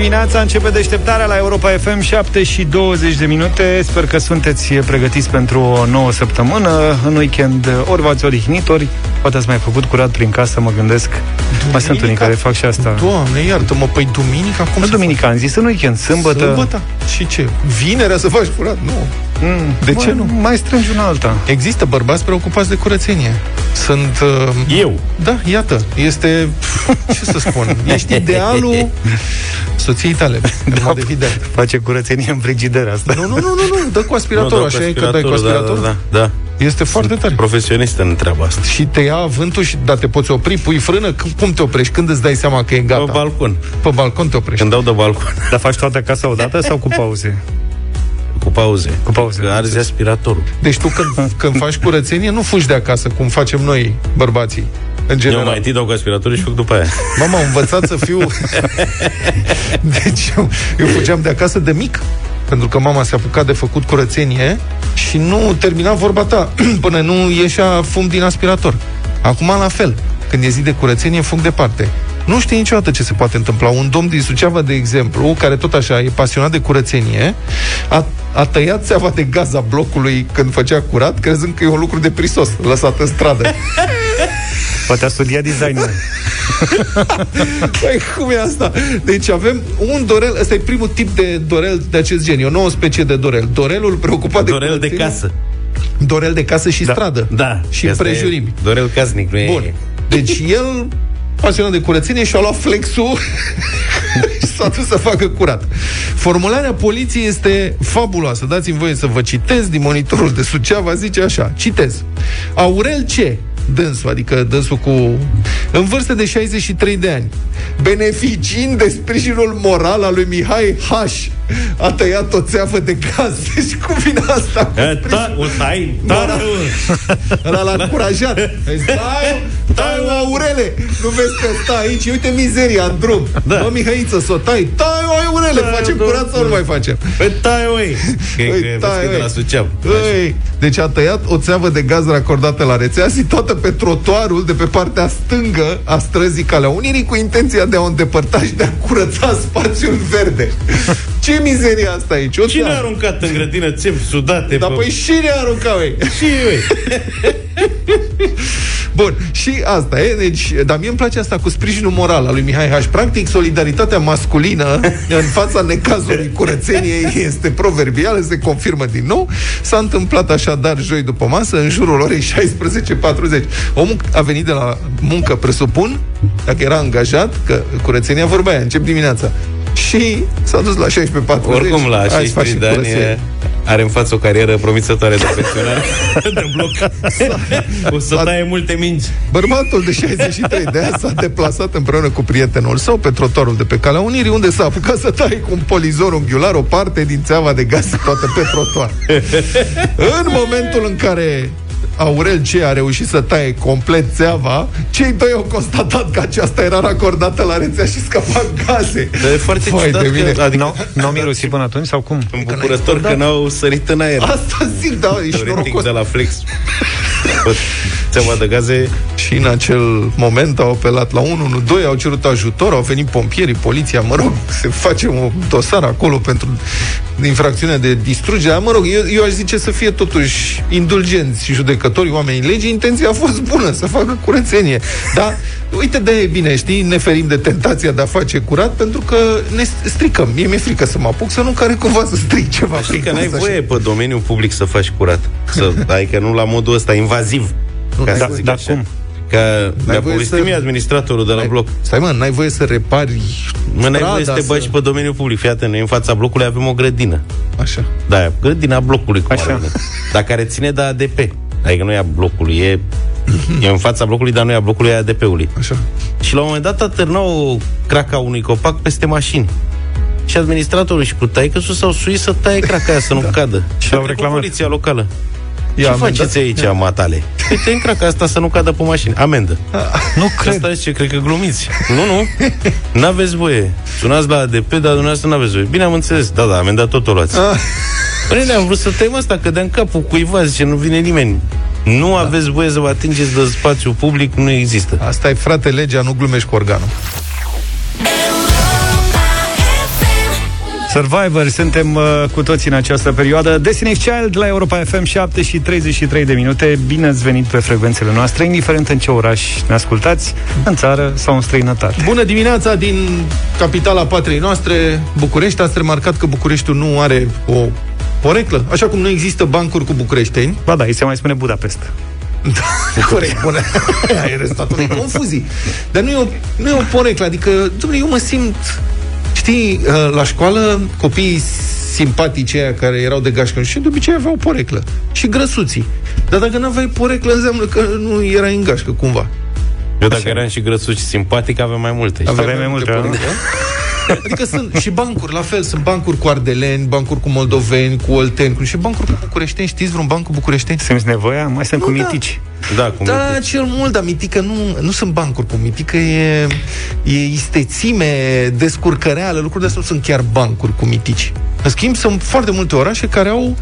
dimineața, începe deșteptarea la Europa FM 7 și 20 de minute. Sper că sunteți pregătiți pentru o nouă săptămână. În weekend ori v-ați odihnit, ori poate ați mai făcut curat prin casă, mă gândesc. Duminica? Mai sunt unii care fac și asta. Doamne, iartă-mă, păi duminica cum Nu duminica, am zis în weekend, sâmbătă. Sâmbătă? Și ce? Vinerea să faci curat? Nu. Mm, De ce mai, nu? Mai strângi una alta. Există bărbați preocupați de curățenie. Sunt... Uh, Eu. Da, iată, este, ce să spun, ești idealul soției tale, în mod evident. Face curățenie în frigider asta. Nu, nu, nu, nu, nu, dă cu aspiratorul, Nu, așa e că dai cu aspiratorul. Da, da, da. Este foarte tare. Profesionist în treaba asta. Și te ia vântul și da, te poți opri, pui frână, C- cum te oprești? Când îți dai seama că e gata? Pe balcon. Pe balcon te oprești. Când dau de balcon. Dar faci toată casa odată sau cu pauze? Cu pauze. Cu pauze. Că arzi aspiratorul. Deci tu când, când faci curățenie, nu fugi de acasă, cum facem noi, bărbații, în Eu general. mai întâi dau cu aspiratorul și fac după aia. Mama, am învățat să fiu... deci eu, eu fugeam de acasă de mic, pentru că mama s-a apucat de făcut curățenie și nu termina vorba ta până nu ieșea fum din aspirator. Acum la fel. Când e zi de curățenie, fug departe. Nu știi niciodată ce se poate întâmpla. Un domn din Suceava, de exemplu, care tot așa e pasionat de curățenie, a, a tăiat țeava de gaz a blocului când făcea curat, crezând că e un lucru de prisos, lăsat în stradă. Poate a studiat designul. Păi, cum e asta? Deci avem un dorel, ăsta e primul tip de dorel de acest gen, e o nouă specie de dorel. Dorelul preocupat de Dorel de curățenie. casă. Dorel de casă și Da. stradă. Da. Și Asta e împrejurimi. Dorel casnic, nu e... Bun. Deci el, pasionat de curățenie, și-a luat flexul și s-a dus să facă curat. Formularea poliției este fabuloasă. Dați-mi voie să vă citez din monitorul de Suceava, zice așa. Citez. Aurel C. Dânsul, adică dânsul cu... În vârstă de 63 de ani, beneficiind de sprijinul moral al lui Mihai H. A tăiat o țeavă de gaz. Deci cum vine asta? Cu E, Ta, o tai, ta, Ăla l-a încurajat. Îți zis, tai, tai, o aurele. Nu vezi că stai aici? Uite mizeria în drum. Da. Mă, Mihăiță, să o tai. Tai, o aurele. Da, Facem da, curat sau nu mai facem? Pe tai, oi. Că Îi e tai, de la oi. Suceava. Ei, deci a tăiat o țeavă de gaz racordată la rețea situată pe trotuarul de pe partea stângă a străzii Calea Unirii cu intenția de a o îndepărta și de a curăța spațiul verde. Ce mizerie asta aici? O Cine a țeavă. aruncat în grădină țevi sudate? Dar pe- păi și ne arunca, ei. Și eu. Bun, și asta e, deci, dar mie îmi place asta cu sprijinul moral al lui Mihai H. Practic, solidaritatea masculină în fața necazului curățeniei este proverbială, se confirmă din nou. S-a întâmplat așadar joi după masă, în jurul orei 16.40. Omul a venit de la muncă, presupun, dacă era angajat, că curățenia vorbea aia, încep dimineața. Și s-a dus la 16.40. Oricum, la Hai să 16 facem de ani curățenie. e- are în față o carieră promițătoare de pensionare de bloc. O să taie multe mingi. Bărbatul de 63 de ani s-a deplasat împreună cu prietenul său pe trotuarul de pe Calea Unirii, unde s-a apucat să taie cu un polizor unghiular o parte din țeava de gaz situată pe trotuar. în momentul în care Aurel C. a reușit să taie complet țeava, cei doi au constatat că aceasta era racordată la rețea și scăpa gaze. Dar e foarte Vai ciudat de mine. că, adică Nu n-au mirosit până atunci sau cum? îmbucurător că n-au sărit în aer. Asta zic, da, ești Teoretic norocos. de la Flex. Bă, Țeava de gaze Și în acel moment au apelat la 112, au cerut ajutor, au venit pompierii, poliția, mă rog, se face un dosar acolo pentru infracțiunea de distrugere. Mă rog, eu, eu aș zice să fie totuși indulgenți și judecătorii, oamenii legii, intenția a fost bună, să facă curățenie. Dar, uite de e bine, știi, ne ferim de tentația de a face curat, pentru că ne stricăm. Mie mi-e frică să mă apuc, să nu care cumva să stric ceva. Știi că prin n-ai casă, voie pe domeniul public să faci curat. Să, adică nu la modul ăsta invaziv. Nu, ca n-ai să voie. zic Dar așa. cum? Că mi-a voie povestit să- mie administratorul de la N-ai- bloc. Stai mă, n-ai voie să repari Mă, n-ai voie să strada, te bagi pe domeniul public. Fii atent, noi în fața blocului avem o grădină. Așa. Da, grădina blocului, cum Așa. ar veni. Dar care ține de ADP. Adică nu e a blocului, e, e în fața blocului, dar nu e a blocului, e a ADP-ului. Așa. Și la un moment dat atârna o craca unui copac peste mașini. Și administratorul și cu taică s-au suit să taie craca aia să nu cadă. Și l-au au reclamat. poliția locală. Ia Ce amendat? faceți aici, matale? Uite, în craca asta să nu cadă pe mașini. Amendă. Nu Cred. Asta zice, cred că glumiți. Nu, nu. N-aveți voie. Sunați la ADP, dar dumneavoastră n-aveți voie. Bine, am înțeles. Da, da, amendat tot o luați. Păi, ne am vrut să tăiem asta, că de în capul cuiva, zice, nu vine nimeni. Nu aveți voie să vă atingeți de spațiu public, nu există. Asta e, frate, legea, nu glumești cu organul. Survivor, suntem uh, cu toții în această perioadă. Destiny's Child la Europa FM 7 și 33 de minute. Bine ați venit pe frecvențele noastre, indiferent în ce oraș ne ascultați, în țară sau în străinătate. Bună dimineața din capitala patriei noastre, București. Ați remarcat că Bucureștiul nu are o poreclă, așa cum nu există bancuri cu bucureșteni. Ba da, îi se mai spune Budapest. Da, corect, bună. Ai restat unei confuzii. Dar nu e o, nu e o poreclă, adică, domnule, eu mă simt Știi, uh, la școală, copiii simpatici aia care erau de gașcă și de obicei aveau poreclă. Și grăsuții. Dar dacă nu aveai poreclă, înseamnă că nu erai în gașcă, cumva. Eu dacă Așa. eram și grăsuci simpatic, aveam mai multe. Aveai mai multe, multe Adică sunt și bancuri, la fel, sunt bancuri cu ardeleni, bancuri cu moldoveni, cu olteni, și bancuri cu bucureșteni. Știți vreun banc cu bucureșteni? Simți nevoia? Mai sunt nu, cu da. mitici. Da, cu da mitici. cel mult, dar mitică nu, nu sunt bancuri cu mitică, e, e istețime, descurcăreală, lucruri de astea nu sunt chiar bancuri cu mitici. În schimb, sunt foarte multe orașe care au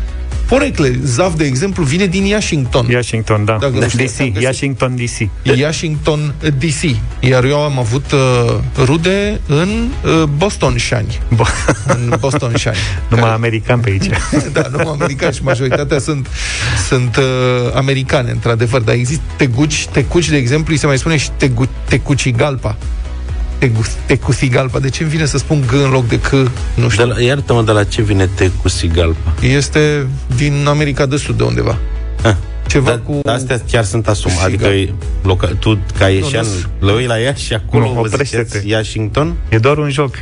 porecle. Zaf, de exemplu, vine din Washington. Washington, da. Dacă DC, Washington DC. Washington DC. Iar eu am avut uh, rude în uh, Boston Shani. Bo- în Boston Shani. numai care... american pe aici. da, numai american și majoritatea sunt, sunt uh, americane, într-adevăr. Dar există teguci, tecuci, de exemplu, îi se mai spune și tegu, tecuci galpa. Tecusigalpa. De ce îmi vine să spun G în loc de C? Nu știu. De la, iartă-mă, de la ce vine Tecusigalpa? Este din America de Sud, de undeva. Ah ceva da, cu... Astea chiar sunt asumate. Adică loca, tu, ca ieșean, le ui la ea și acolo nu, ziceți Washington? E doar un joc.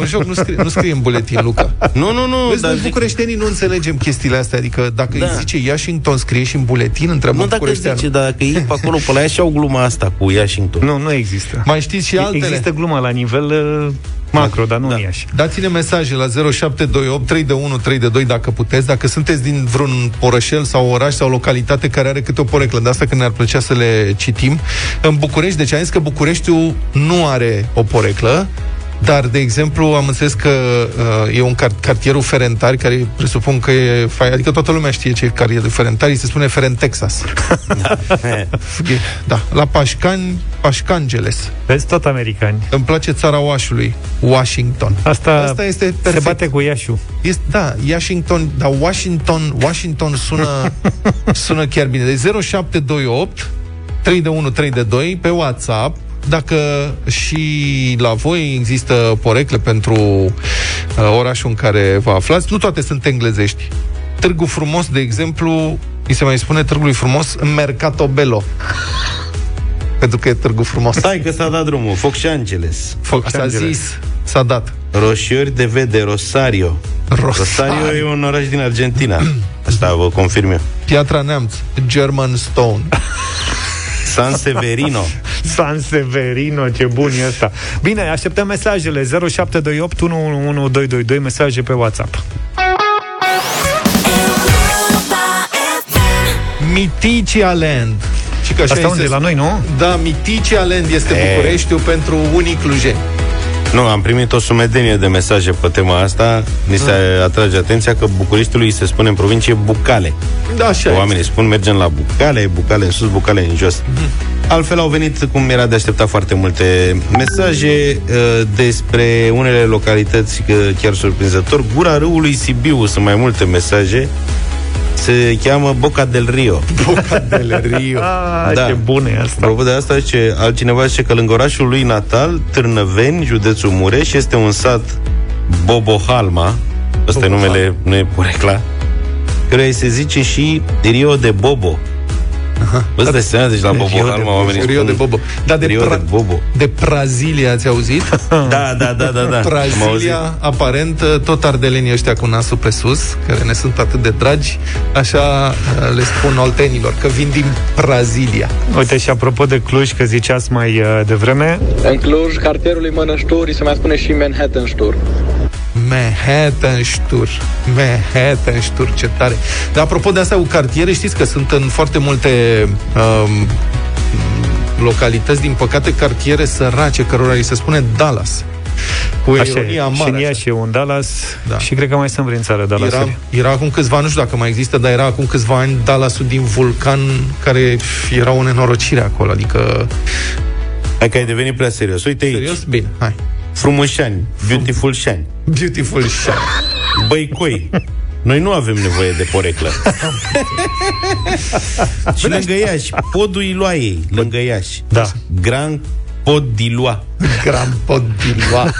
un joc nu scrie, nu scrie în buletin, Luca. nu, nu, nu. Vezi, dar zic... bucureștenii nu înțelegem chestiile astea. Adică dacă da. îi zice Washington, scrie și în buletin, întreabă Nu dacă zice, dar dacă e pe acolo, pe la ea și au gluma asta cu Washington. Nu, nu există. Mai știți și altele? Există gluma la nivel uh, Macro, dar nu da. Iași. Dați-ne mesaje la 0728 3 de 1 3 de 2 dacă puteți, dacă sunteți din vreun orășel sau oraș sau localitate care are câte o poreclă de asta, că ne-ar plăcea să le citim. În București, deci am zis că Bucureștiul nu are o poreclă, dar, de exemplu, am înțeles că uh, e un car- cartierul Ferentari, care presupun că e... Adică toată lumea știe ce e cartierul Ferentari, se spune Ferent Texas. da. da. La Pașcani, Pașcangeles. Vezi, tot americani. Îmi place țara Oașului, Washington. Asta, Asta este perfect. se bate cu Iașu. Este, da, Washington, dar Washington, Washington sună, sună chiar bine. De 0728 3 de 1, 3 de 2 pe WhatsApp dacă și la voi există porecle pentru uh, orașul în care vă aflați, nu toate sunt englezești. Târgu Frumos, de exemplu, îi se mai spune Târgului Frumos Mercato Bello. Pentru că e Târgu Frumos. Stai că s-a dat drumul. Foc și Angeles. Foc s-a zis. S-a dat. Roșiori de vede, Rosario. Rosario. Rosario e un oraș din Argentina. Asta vă confirm eu. Piatra Neamț. German Stone. San Severino. San Severino, ce bun e ăsta. Bine, așteptăm mesajele 0728 111222, mesaje pe WhatsApp. Miticia Land. Și că așa Asta unde? La noi, nu? Da, Miticia Land este e... Bucureștiul pentru unii clujeni. Nu, am primit o sumedenie de mesaje pe tema asta. Ni se mm. atrage atenția că Bucureștiului se spune în provincie Bucale. Da, așa Oamenii spun mergem la Bucale, Bucale în sus, Bucale în jos. Mm. Altfel au venit, cum era de așteptat, foarte multe mesaje uh, despre unele localități, uh, chiar surprinzător. Gura râului Sibiu sunt mai multe mesaje se cheamă Boca del Rio. Boca del Rio. ah, da. Ce bun e asta. Apropo de asta, ce altcineva zice că lângă orașul lui natal, Târnăveni, județul Mureș, este un sat Bobohalma, ăsta e numele, nu e porecla, care se zice și Rio de Bobo. Vă dați seama, deci la Bobo Halma oamenii Rio de Bobo. Da, de, Rio pra- de Bobo. De Brazilia, ați auzit? da, da, da, da, da. Brazilia, aparent, tot ardelenii ăștia cu nasul pe sus, care ne sunt atât de dragi, așa uh, le spun oltenilor, că vin din Brazilia. Uite, și apropo de Cluj, că ziceați mai uh, devreme... În Cluj, cartierului Mănășturi se mai spune și Manhattan Stur. Manhattan-Stur. Manhattan-Stur, ce tare. Dar apropo de asta cu cartiere, știți că sunt în foarte multe um, localități, din păcate, cartiere sărace, cărora îi se spune Dallas. Cu așa ironia mare. Și în și un Dallas da. și cred că mai sunt prin țară Dallas. Era, era acum câțiva, nu știu dacă mai există, dar era acum câțiva ani Dallasul din Vulcan, care era o nenorocire acolo, adică... Hai că ai devenit prea serios. Uite serios? aici. Bine, hai. Frumoșani, beautiful shani. Beautiful shine. Băicoi. Noi nu avem nevoie de poreclă. și lângă Iași, podul Iloaiei, lângă Iași. Da. Grand Pod Dilua. Gran podilua.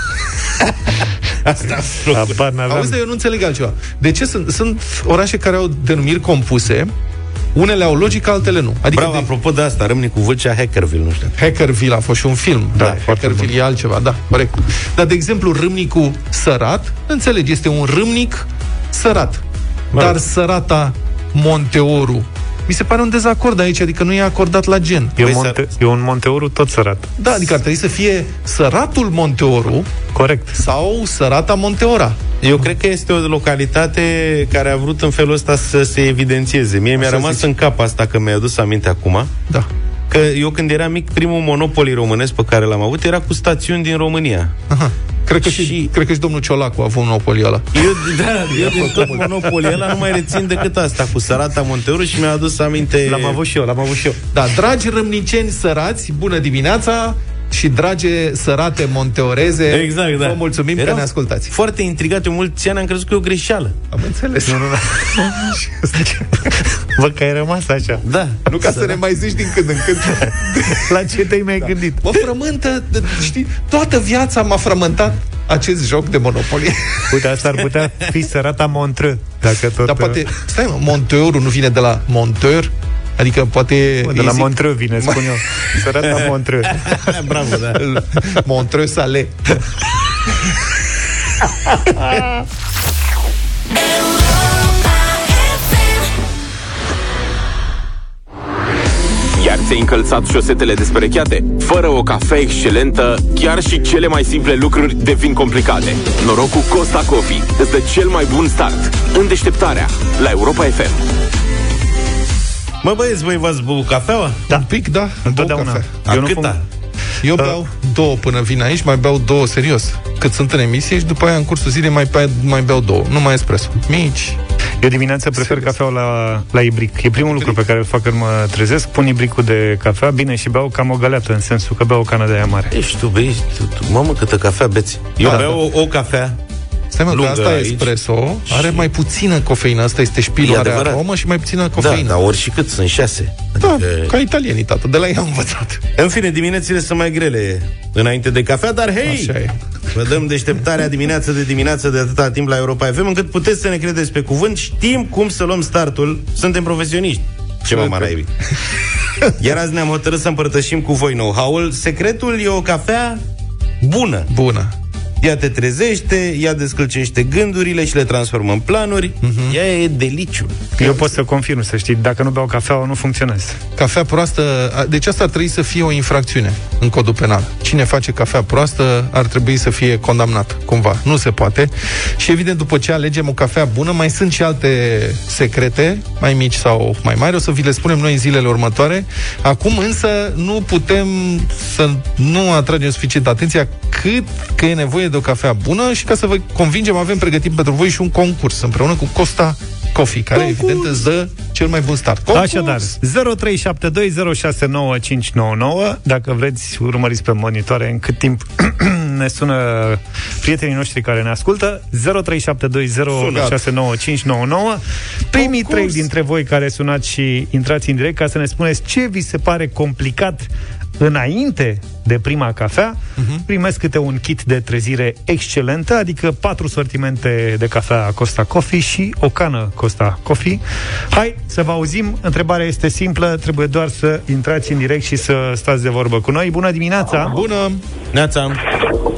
Asta Habar n-aveam. Auzi, dar eu nu înțeleg altceva. De ce sunt, sunt orașe care au denumiri compuse, unele au logică, altele nu. Adică Bravo, de, apropo de asta, rămâne cu vocea Hackerville, nu știu. Hackerville a fost și un film. Da, Da, foarte Hackerville e altceva, da, corect. Dar, de exemplu, râmnicul sărat, înțelegi, este un râmnic sărat. Mă Dar rog. sărata Monteoru, mi se pare un dezacord aici, adică nu e acordat la gen. E, Păi monte, e un Monteoru tot sărat. Da, adică ar trebui să fie săratul Monteoru Corect. sau sărata Monteora. Eu cred că este o localitate care a vrut în felul ăsta să se evidențieze. Mie mi-a Așa rămas zici. în cap asta că mi-a adus aminte acum. Da. Că eu când eram mic, primul monopoli românesc pe care l-am avut era cu stațiuni din România. Aha. Cred că, și... Și- cred că și domnul Ciolacu a avut un monopoliu ăla. Eu, da, eu din tot monopoliul ăla nu mai rețin decât asta cu Sărata Monteuru și mi-a adus aminte... L-am avut și eu, l-am avut și eu. Da, dragi râmniceni sărați, bună dimineața și drage sărate monteoreze, Exact, da. vă mulțumim Eram că ne ascultați. Foarte intrigat, eu mulți ani am crezut că e o greșeală. Am înțeles. Nu, nu, nu. Vă că ai rămas așa. Da. nu ca să ne mai zici din când în când. La ce te-ai mai gândit? Mă frământă, d- știi, toată viața m-a frământat acest joc de monopolie. Uite, asta ar putea fi sărata Montreux, dacă tot... Dar poate, stai mă, Monteurul nu vine de la Monteur? Adică poate... uh, De la îi zic- Montreux vine, spun eu. Sărata Montreux. Bravo, da. Montreux Salé. Iar ți-ai încălțat șosetele desperecheate? Fără o cafea excelentă, chiar și cele mai simple lucruri devin complicate. Noroc cu Costa Coffee îți dă cel mai bun start. În deșteptarea, la Europa FM. Mă băieți, voi v-ați băut cafeaua? Da. Un pic, da. Întotdeauna. Bău cafea. A Eu nu câta? fum. Eu beau două până vin aici, mai beau două serios. Cât sunt în emisie și după aia în cursul zilei mai, pe- mai beau două. Nu mai espresso. Mici. Eu dimineața prefer cafeaua la, la ibric. E primul lucru pe care îl fac când mă trezesc. Pun ibricul de cafea, bine, și beau cam o găleată, în sensul că beau o cană de aia mare. Ești tu, bei, tu, tu, mamă, câtă cafea beți. Eu Da, beau o, o cafea. Stai mă, că Lungă asta e aici. espresso, are mai puțină cofeină, asta este șpilul, E are adevărat. aromă și mai puțină Da, cofeină. dar ori și cât, sunt șase. Da, Adică- ca italienii, tată, de la ei am învățat. În fine, diminețile sunt mai grele înainte de cafea, dar hei! Așa e. Vă dăm deșteptarea dimineață de dimineață de atâta timp la Europa FM, încât puteți să ne credeți pe cuvânt, știm cum să luăm startul, suntem profesioniști. Ce mă maraibi. Iar azi ne-am hotărât să împărtășim cu voi know-how-ul. Secretul e o cafea bună. Bună. Ea te trezește, ea descălcește gândurile și le transformă în planuri. Uh-huh. Ea e deliciu. Eu pot să confirm, să știi, dacă nu beau cafeaua, nu funcționez. Cafea proastă, a- deci asta ar trebui să fie o infracțiune în codul penal. Cine face cafea proastă ar trebui să fie condamnat, cumva. Nu se poate. Și evident, după ce alegem o cafea bună, mai sunt și alte secrete, mai mici sau mai mari, o să vi le spunem noi în zilele următoare. Acum însă nu putem să nu atragem suficient atenția cât că e nevoie de o cafea bună și ca să vă convingem, avem pregătit pentru voi și un concurs împreună cu Costa Coffee, care concurs. evident îți dă cel mai bun start. Concurs! Așadar, 0372069599 Dacă vreți, urmăriți pe monitoare în cât timp ne sună prietenii noștri care ne ascultă 0372069599 Primii trei dintre voi care sunați și intrați în direct ca să ne spuneți ce vi se pare complicat înainte de prima cafea, uh-huh. primesc câte un kit de trezire excelentă, adică patru sortimente de cafea Costa Coffee și o cană Costa Coffee. Hai să vă auzim. Întrebarea este simplă, trebuie doar să intrați în direct și să stați de vorbă cu noi. Bună dimineața! Bună! Neața,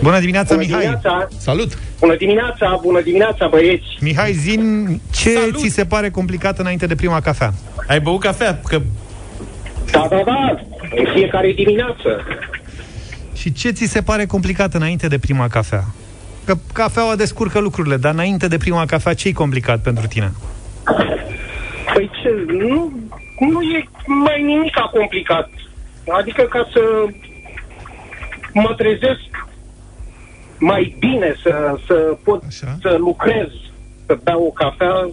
Bună dimineața, Bună Mihai! dimineața, Salut! bună dimineața, bună dimineața, băieți. Mihai, zin ce Salut! ți se pare complicat înainte de prima cafea? ai băut cafea? Că Da, da, da, în fiecare dimineață. Și ce ți se pare complicat înainte de prima cafea? Că cafeaua descurcă lucrurile, dar înainte de prima cafea, ce e complicat pentru tine? Păi ce, nu, nu e mai nimic complicat. Adică ca să mă trezesc mai bine, să, să pot Așa. să lucrez, să beau o cafea,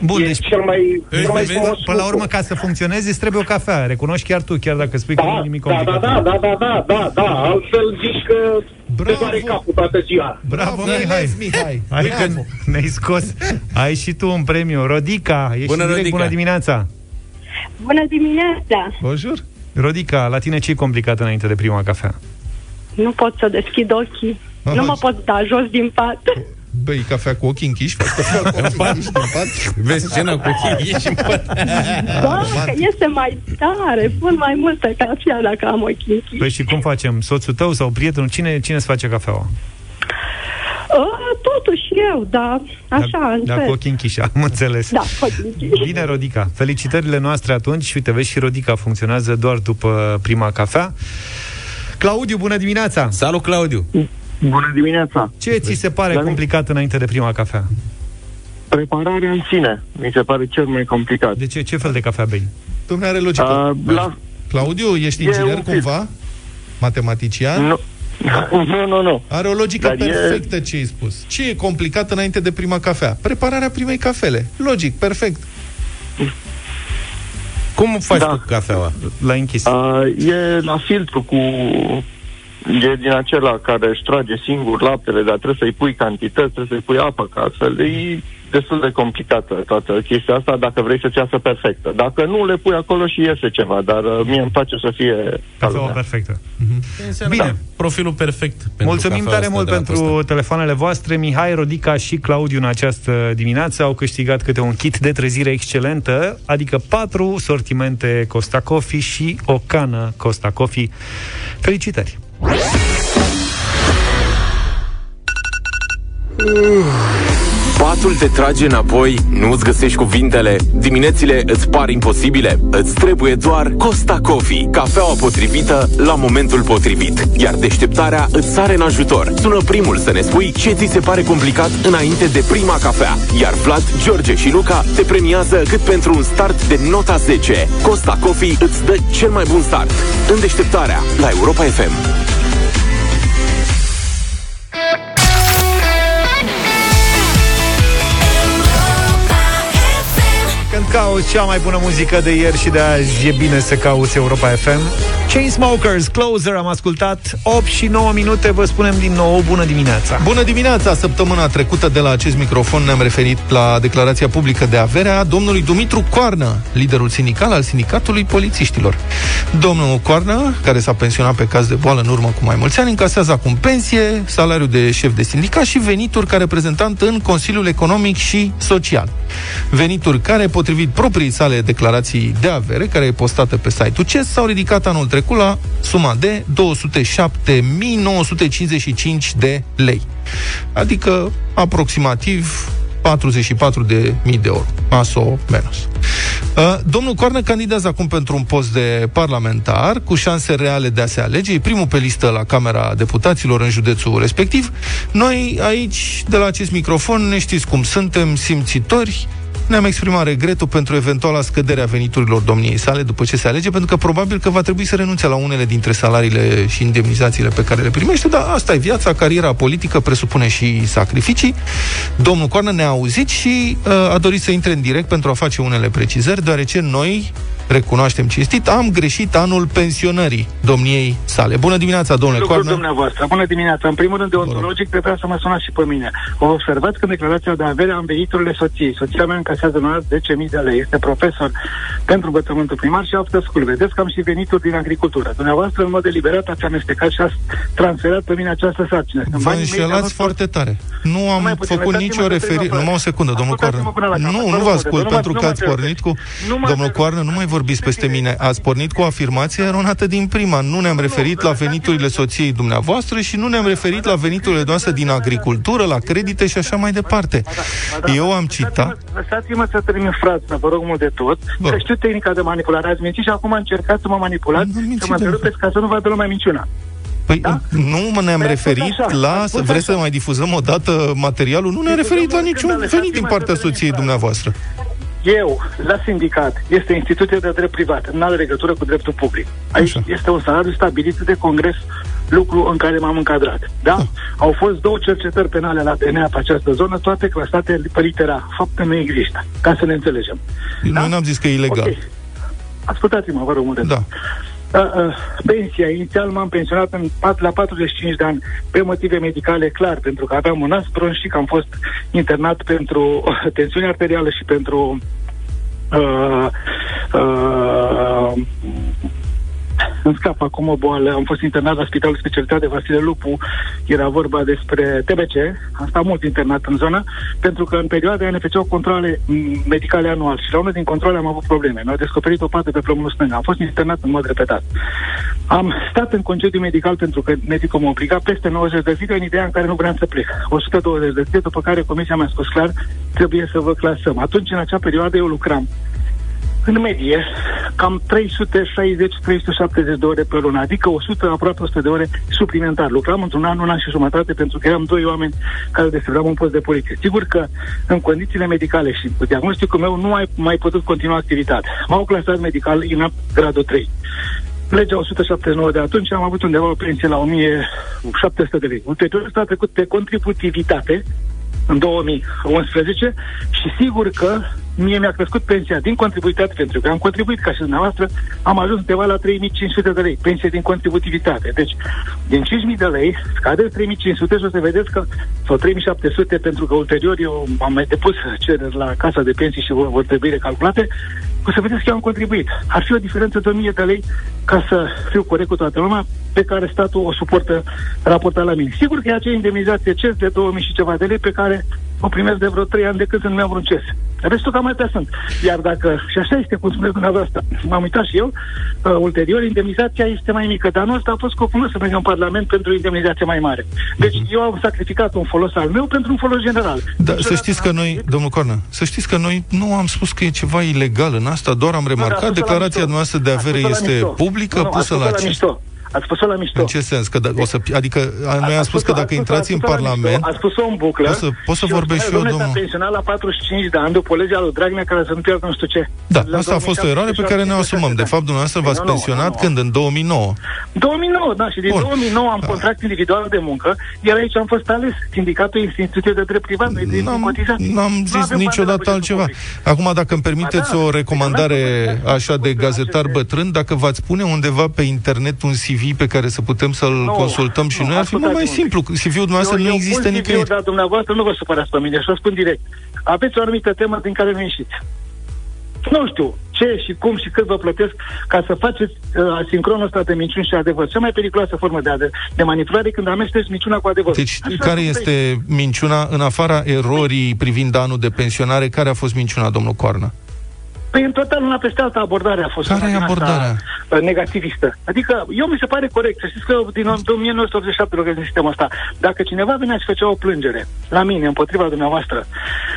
Bun, e deci- cel mai, cel mai vezi, frumos Până la lucru. urmă, ca să funcționeze, îți trebuie o cafea. Recunoști chiar tu, chiar dacă spui că nu e Da, nimic da, da, complicat. da, da, da, da, da, da, altfel zici că Bravo. te doare capul toată ziua. Bravo, Bravo, Mihai! Mihai. Hai Bravo. că ne-ai scos. Ai și tu un premiu. Rodica, ești Bună, în direct. Rodica. Bună dimineața! Bună dimineața! Bonjour. Rodica, la tine ce e complicat înainte de prima cafea? Nu pot să deschid ochii. Aha. Nu mă pot da jos din pat. Bei cafea cu ochii închiși, faci cafea cu ochii închiși din pat. Vezi scena cu ochii și Da, că iese mai tare, pun mai multă cafea dacă am ochii închiși. Păi și cum facem? Soțul tău sau prietenul? Cine, cine îți face cafeaua? A, totuși eu, da, așa, Da, cu ochii închiși, am înțeles. Da, cu ochii închiși. Bine, Rodica. Felicitările noastre atunci și uite, vezi și Rodica funcționează doar după prima cafea. Claudiu, bună dimineața! Salut, Claudiu! Bună dimineața! Ce ți se pare La mine- complicat înainte de prima cafea? Prepararea în sine mi se pare cel mai complicat. De ce, ce fel de cafea bei? Domnule, are logică. Uh, la, Claudiu, ești E inginer un pic. cumva? Matematician? nu, nu, nu, nu. Are o logică Dar e- perfectă ce ai spus. Ce e complicat înainte de prima cafea? Prepararea primei cafele. Logic, perfect. Cum faci Da. tu cafeaua? L-ai închis. Uh, e la filtru cu... E din acela care își trage singur laptele, dar trebuie să-i pui cantități, trebuie să-i pui apă, ca altfel e destul de complicată toată chestia asta dacă vrei să-ți iasă perfectă. Dacă nu, le pui acolo și iese ceva, dar uh, mie îmi place să fie ca Cafeaua lumea. perfectă. Înseamnă Bine. Profilul perfect. pentru Mulțumim cafeaua tare asta mult de la pentru Costa. telefoanele voastre. Mihai, Rodica și Claudiu în această dimineață au câștigat câte un kit de trezire excelentă, adică patru sortimente Costa Coffee și o cană Costa Coffee. Felicitări! Patul te trage înapoi, nu îți găsești cuvintele, diminețile îți par imposibile, îți trebuie doar Costa Coffee, cafeaua potrivită la momentul potrivit. Iar deșteptarea îți sare în ajutor. Sună primul să ne spui ce ți se pare complicat înainte de prima cafea. Iar Vlad, George și Luca te premiază cât pentru un start de nota 10. Costa Coffee îți dă cel mai bun start. În deșteptarea la Europa FM. Cauți cea mai bună muzică de ieri și de azi, e bine să cauți Europa FM. Chainsmokers, Closer, am ascultat 8 și 9 minute, vă spunem din nou bună dimineața. Bună dimineața! Săptămâna trecută de la acest microfon ne-am referit la declarația publică de avere a domnului Dumitru Coarnă, liderul sindical al Sindicatului Polițiștilor. Domnul Coarnă, care s-a pensionat pe caz de boală în urmă cu mai mulți ani, încasează acum pensie, salariu de șef de sindicat și venituri ca reprezentant în Consiliul Economic și Social. Venituri care, potrivit proprii sale declarații de avere, care e postată pe site-ul CES, s-au ridicat anul trecut la suma de 207.955 de lei. Adică aproximativ 44 de mii de euro, aso menos. Uh, Domnul Coarnă candidează acum pentru un post de parlamentar cu șanse reale de a se alege. E primul pe listă la Camera Deputaților în județul respectiv. Noi aici, de la acest microfon, ne știți cum suntem, simțitori, ne-am exprimat regretul pentru eventuala scădere a veniturilor domniei sale după ce se alege, pentru că probabil că va trebui să renunțe la unele dintre salariile și indemnizațiile pe care le primește, dar asta e viața, cariera politică presupune și sacrificii. Domnul Coarnă ne-a auzit și uh, a dorit să intre în direct pentru a face unele precizări, deoarece noi, recunoaștem cinstit, am greșit anul pensionării domniei sale. Bună dimineața, domnule Lucrul Coarnă! dumneavoastră. Bună dimineața. În primul rând, deontologic, trebuia să mă sunați și pe mine. O observați că în declarația de avere am veniturile soției. Soția mea încasează în 10.000 de lei. Este profesor pentru învățământul primar și after school. Vedeți că am și venituri din agricultură. Dumneavoastră, în mod deliberat, ați amestecat și ați transferat pe mine această sarcină. Sunt Vă banii mei, dar înșelați nu foarte tare. Nu am mai puțin, făcut lăsați-mă nicio să referire. termin Numai o secundă, domnul Coarnă. Ascultați-mă până la capăt. Nu, Vă nu rog vă mult, ascult nu mă- pentru nu că mă ați întrerupeți. pornit cu... Nu mă Domnul întrerupeți. Coarnă, nu mai vorbiți peste mine. Ați pornit cu o afirmație eronată din prima. Nu ne-am referit la veniturile soției dumneavoastră și nu ne-am referit la veniturile noastre din agricultură, la credite și așa mai departe. Ba da, Eu am lăsați-mă- citat... Lăsați-mă să termin fraza, vă rog mult de tot. Bă. Că știu tehnica de manipulare. Ați mințit și acum încercați să mă manipulați, Nu minți, să mă domnule. întrerupeți ca să nu vadă lumea minciuna. Păi Da? nu mă ne-am Păi, referit spus așa, la... spus Vreți să așa. mai difuzăm o dată materialul? Nu ne-am Difuzăm referit la oricând, niciun dar venit lăsați-mă din să partea termin soției fraza. dumneavoastră. Eu, la sindicat, este instituție de drept privat, nu are legătură cu dreptul public. Aici Așa. este un salariu stabilit de Congres lucru în care m-am încadrat. Da? Au fost două cercetări penale la DNA pe această zonă, toate clasate pe litera. Faptă nu există, ca să ne înțelegem. Noi n-am zis că e ilegal. Ok. Ascultați-mă, vă rog mult. Da. Uh, uh, pensia, inițial m-am pensionat în, pat- la 45 de ani pe motive medicale, clar, pentru că aveam un aspron și că am fost internat pentru uh, tensiune arterială și pentru uh, uh, îmi scap acum o boală. Am fost internat la Spitalul Specialitate Vasile Lupu. Era vorba despre TBC. Am stat mult internat în zonă, pentru că în perioada aia ne făceau controle m, medicale anual și la unul din controle am avut probleme. Mi-au descoperit o pată pe plămânul stâng. Am fost internat în mod repetat. Am stat în concediu medical pentru că medicul m-a obligat peste 90 de zile în ideea în care nu vreau să plec. 120 de zile, după care comisia mi-a spus clar, trebuie să vă clasăm. Atunci, în acea perioadă, eu lucram în medie, cam 360-370 de ore pe lună, adică 100, aproape 100 de ore suplimentar. Lucram într-un an, un an și jumătate, pentru că eram doi oameni care desfășuram un post de poliție. Sigur că în condițiile medicale și cu diagnosticul meu nu ai mai putut continua activitatea. M-au clasat medical în gradul 3. Legea 179 de atunci am avut undeva o pensie la 1700 de lei. Ulterior s-a trecut pe contributivitate, în 2011 și sigur că mie mi-a crescut pensia din contributivitate pentru că am contribuit ca și dumneavoastră, am ajuns undeva la 3500 de lei, pensie din contributivitate. Deci, din 5000 de lei, scade 3500 și o să vedeți că, sau 3700 pentru că ulterior eu am mai depus cereri la casa de pensii și vor, vor trebui recalculate, o să vedeți că eu am contribuit. Ar fi o diferență de 1000 de lei ca să fiu corect cu toată lumea, pe care statul o suportă raportat la mine. Sigur că e acea indemnizație CES de 2000 și ceva de lei pe care o primesc de vreo 3 ani de când nu mi-am vreun CES. Restul cam atâtea sunt. Iar dacă, și așa este, cum spuneți dumneavoastră, m-am uitat și eu, uh, ulterior, indemnizația este mai mică, dar nu asta a fost scopul meu să merg în Parlament pentru o indemnizație mai mare. Deci eu am sacrificat un folos al meu pentru un folos general. Da, Deci, să știți că noi, domnul Cornă, să știți că noi nu am spus că e ceva ilegal în asta, doar am Nu, dar remarcat, ați spus-o la declarația mișto. noastră de Ați avere spus-o la este mișto. publică, Nu, nu, ați pusă spus-o la ce? mișto. Ați spus-o la mișto. În ce sens? Că da, o să, adică a, noi am spus că dacă intrați în Parlament, A spus-o în buclă. Pot să- pot să și vorbesc și eu, domnule, domnul? s-a pensionat la 45 de ani după legea lui Dragnea care să nu pierdă nu știu ce. da, La asta a fost o eroare pe care ne asumăm. De fapt, dumneavoastră v-ați Nu, nu, pensionat nu, nu. când? În 2009. 2009, da, și din Bun. 2009 am Da. contract individual de muncă, iar aici am fost ales sindicatul instituției de drept privat, noi de N-am, cotizat. n-am Nu zis avem bani de la niciodată bugetul altceva. public. Acum, dacă îmi permiteți Ba da, o recomandare deci, nu am așa de făcut gazetar aceste- bătrân, dacă v-ați pune undeva pe internet un CV pe care să putem să-l Nu, consultăm și nu, noi, ar fi mult mai ascultați-mă un simplu. pic. CV-ul dumneavoastră Eu- nu eu există pun CV-ul, nicăieri. Dar dumneavoastră nu vă supărați pe mine și vă spun direct. Aveți o anumită temă din care nu ieșiți. Nu știu ce și cum și cât vă plătesc ca să faceți uh, asincronul ăsta de minciuni și adevăr. Cea mai periculoasă formă de, ade- de manipulare e când amesteci minciuna cu adevărul. Deci, Așa care cum este minciuna, în afara erorii privind anul de pensionare, care a fost minciuna, domnul Coarnă? Păi în total una peste alta abordare a fost Care una e din asta, abordarea? uh, negativistă. Adică eu mi se pare corect. Să știți că din 1987 lucrez în sistemul ăsta. Dacă cineva venea și făcea o plângere la mine împotriva dumneavoastră,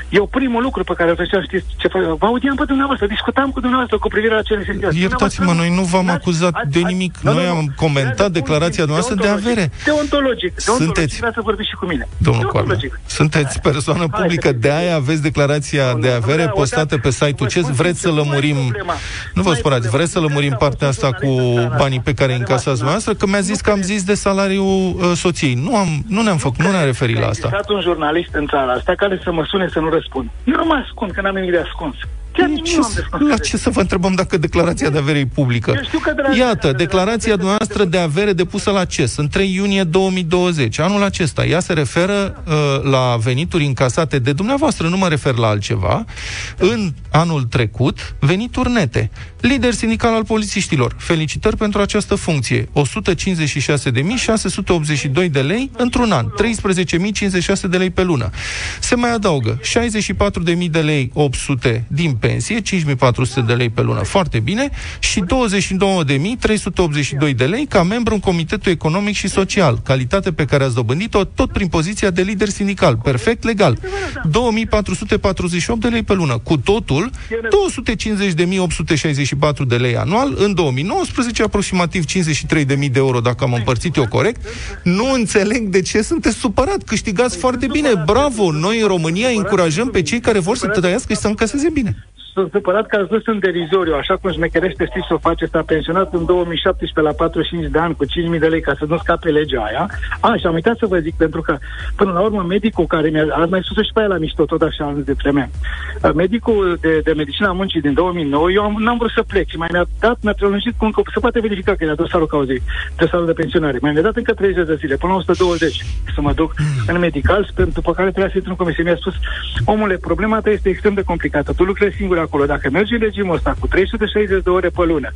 eu primul lucru pe care îl făceam, știți ce fă, vă audiam pe dumneavoastră, discutam cu dumneavoastră cu privire la cele situații. Iertați-mă, noi nu v-am acuzat de nimic. Noi am comentat declarația noastră de avere. Deontologic. Deontologic. Sunteți- Vreau să vorbiți și cu mine. Domnul Coarnă, Deontologic. sunteți persoană Hai, publică, să de aia aveți declarația Nu, de nu, avere da, postată odată- pe site-ul vă CES. Spun Vreți să sincer, nu mai e lămurim... problema. Nu vă mai e spărați, problema. vreți să lămurim Cred că partea au asta fost cu jurnalist în țara banii pe care îi asta. încasați noastră? Că mi-a zis Nu că am cred. zis de salariul uh, soției. Nu, am, nu ne-am făcut, nu ne-am referit la A asta. existat un jurnalist în țara asta care să mă sune să nu răspund. Eu nu mă ascund, că n-am nimic de ascuns. Chiar nimic Ce, nu am de ascuns. la ce să vă întrebăm dacă declarația de avere e publică? Eu știu că de la- Iată, de la- declarația de la- noastră de avere depusă la CES în 3 iunie 2020, anul acesta. Ea se referă uh, la venituri încasate de dumneavoastră, nu mă refer la altceva, în anul trecut, venituri nete. Lider sindical al polițiștilor, felicitări pentru această funcție. 156.682 de lei într-un an, 13.056 de lei pe lună. Se mai adaugă 64.000 de lei 800 din pensie, 5.400 de lei pe lună, foarte bine, și 22.382 de lei ca membru în Comitetul Economic și Social, calitate pe care ați dobândit-o tot prin poziția de lider sindical, perfect legal. 2.448 de lei pe lună, cu totul 250.864 de lei anual, în 2019 aproximativ 53.000 de euro, dacă am împărțit eu corect. Nu înțeleg de ce sunteți supărat, câștigați foarte bine, bravo! Noi în România încurajăm pe cei care vor să trăiască și să încaseze bine. Sunt supărat că ați dus în derizoriu, așa cum șmecherește știți să o face, s-a pensionat în 2017 la 45 de ani cu 5.000 de lei ca să nu scape legea aia. A, și am uitat să vă zic, pentru că până la urmă medicul care mi-a, ați mai spus și pe aia la mișto, tot așa în de vreme, Uh, medicul de, de medicina muncii din 2009, eu am, n-am vrut să plec și mai mi-a dat, mi-a prelungit cu încă, se poate verifica că e la dosarul cauzei, dosarul de pensionare. Mai mi-a dat încă 30 de zile, până la 120, să mă duc în medical, după care trebuia să intru în comisie. Mi-a spus, omule, problema ta este extrem de complicată. Tu lucrezi singur acolo. Dacă mergi în regimul ăsta cu 360 de ore pe lună,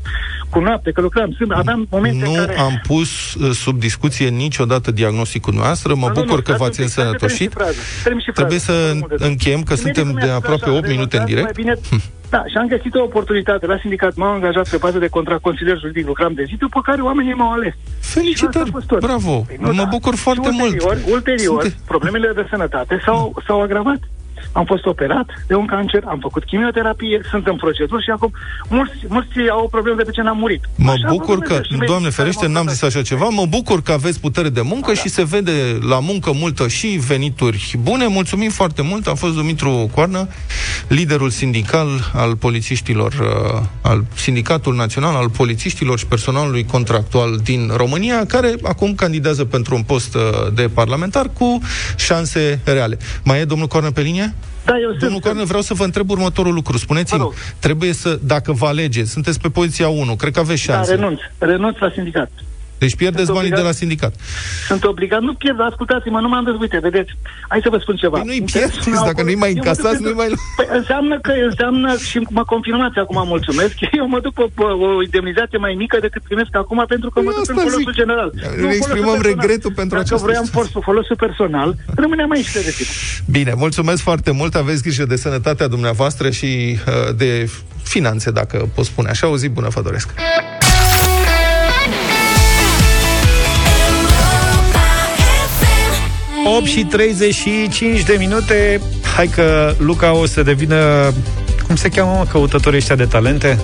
cu noapte, că lucram, sunt, aveam momente nu în care... am pus uh, sub discuție niciodată diagnosticul noastră. Mă Da, nu, bucur nu, că dați v-ați un pic, dați- însănătoșit. termin și frază, termin și Trebuie frază, să nu mă mult. încheiem, că Și suntem medicul de mi-a spus aproape așa, 8 minute în renunțați, direct. Mai bine, da, și am găsit o oportunitate la sindicat. M-am angajat pe bază de contract consilier juridic, lucram de zi, după care oamenii m-au ales. Și asta Felicitări, a fost tot. bravo, Păi nu, mă bucur foarte și ulterior, mult. Ulterior, Sunte- problemele de sănătate s-au, s-au agravat. Am fost operat de un cancer, am făcut chimioterapie, sunt în procedură și acum mulți, mulți au probleme de pe ce n-am murit. Mă Așa, bucur Dumnezeu, că, și medicii Doamne care ferește, m-au n-am zis tratat. așa ceva, mă bucur că aveți putere de muncă și se vede la muncă multă și venituri bune. Mulțumim foarte mult, a fost Dumitru Coarnă, liderul sindical al polițiștilor, uh, al Sindicatul Național al Polițiștilor și personalului contractual din România, care acum candidează pentru un post uh, de parlamentar cu șanse reale. Mai e domnul Coarnă pe linie? Da, eu Domnul sunt, Coarnă, vreau să vă întreb următorul lucru. Vă Spuneți-mi, rog. trebuie să, dacă vă alegeți, sunteți pe poziția 1, cred că aveți da, șanse. renunț, renunț la sindicat. Deci pierdeți Sunt banii de obligat- la sindicat. Sunt obligat, nu pierd, ascultați-mă, nu m-am dus, uite, vedeți, hai să vă spun ceva. Păi nu-i Interesul pierdeți, meu dacă acolo- nu-i mai eu mă duc încasați, pentru- nu-i mai lu- Păi înseamnă că, înseamnă, și mă confirmați acum, mulțumesc, eu mă duc pe, pe o indemnizație mai mică decât primesc acum pentru că mă Păi duc în asta folosul zic. general. Ne Nu, folosul exprimăm personal. regretul pentru Dacă această vroiam situație. folosul, folosul personal, rămâneam aici de timp. Bine, mulțumesc foarte mult, aveți grijă de sănătatea dumneavoastră și uh, de finanțe, dacă pot spune așa. O zi bună vă doresc. 8 și 35 de minute. Hai că Luca o să devină Cum se cheamă, mă, căutătorii ăștia de talente?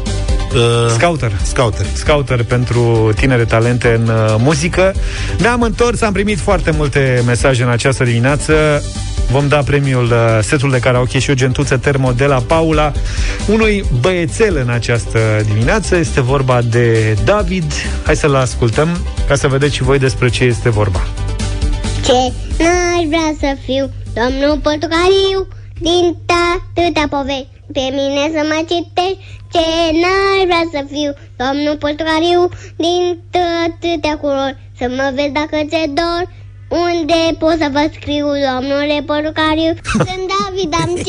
Uh, Scouter. Scouter. Scouter pentru tinere talente în uh, muzică. Ne-am întors, am primit foarte multe mesaje în această dimineață. Vom da premiul uh, setul de karaoke și o gentuță termo de la Paula Unui băiețel în această dimineață. Este vorba de David. Hai să-l ascultăm Ca să vedeți și voi despre ce este vorba Ce n-aș vrea să fiu Domnul Portocaliu Din atâtea povești Pe mine să mă citești Ce n-aș vrea să fiu Domnul Portocaliu Din atâtea culori Să mă vezi dacă ți-e dor unde pot să vă scriu, domnule Portocaliu? Sunt David, am 5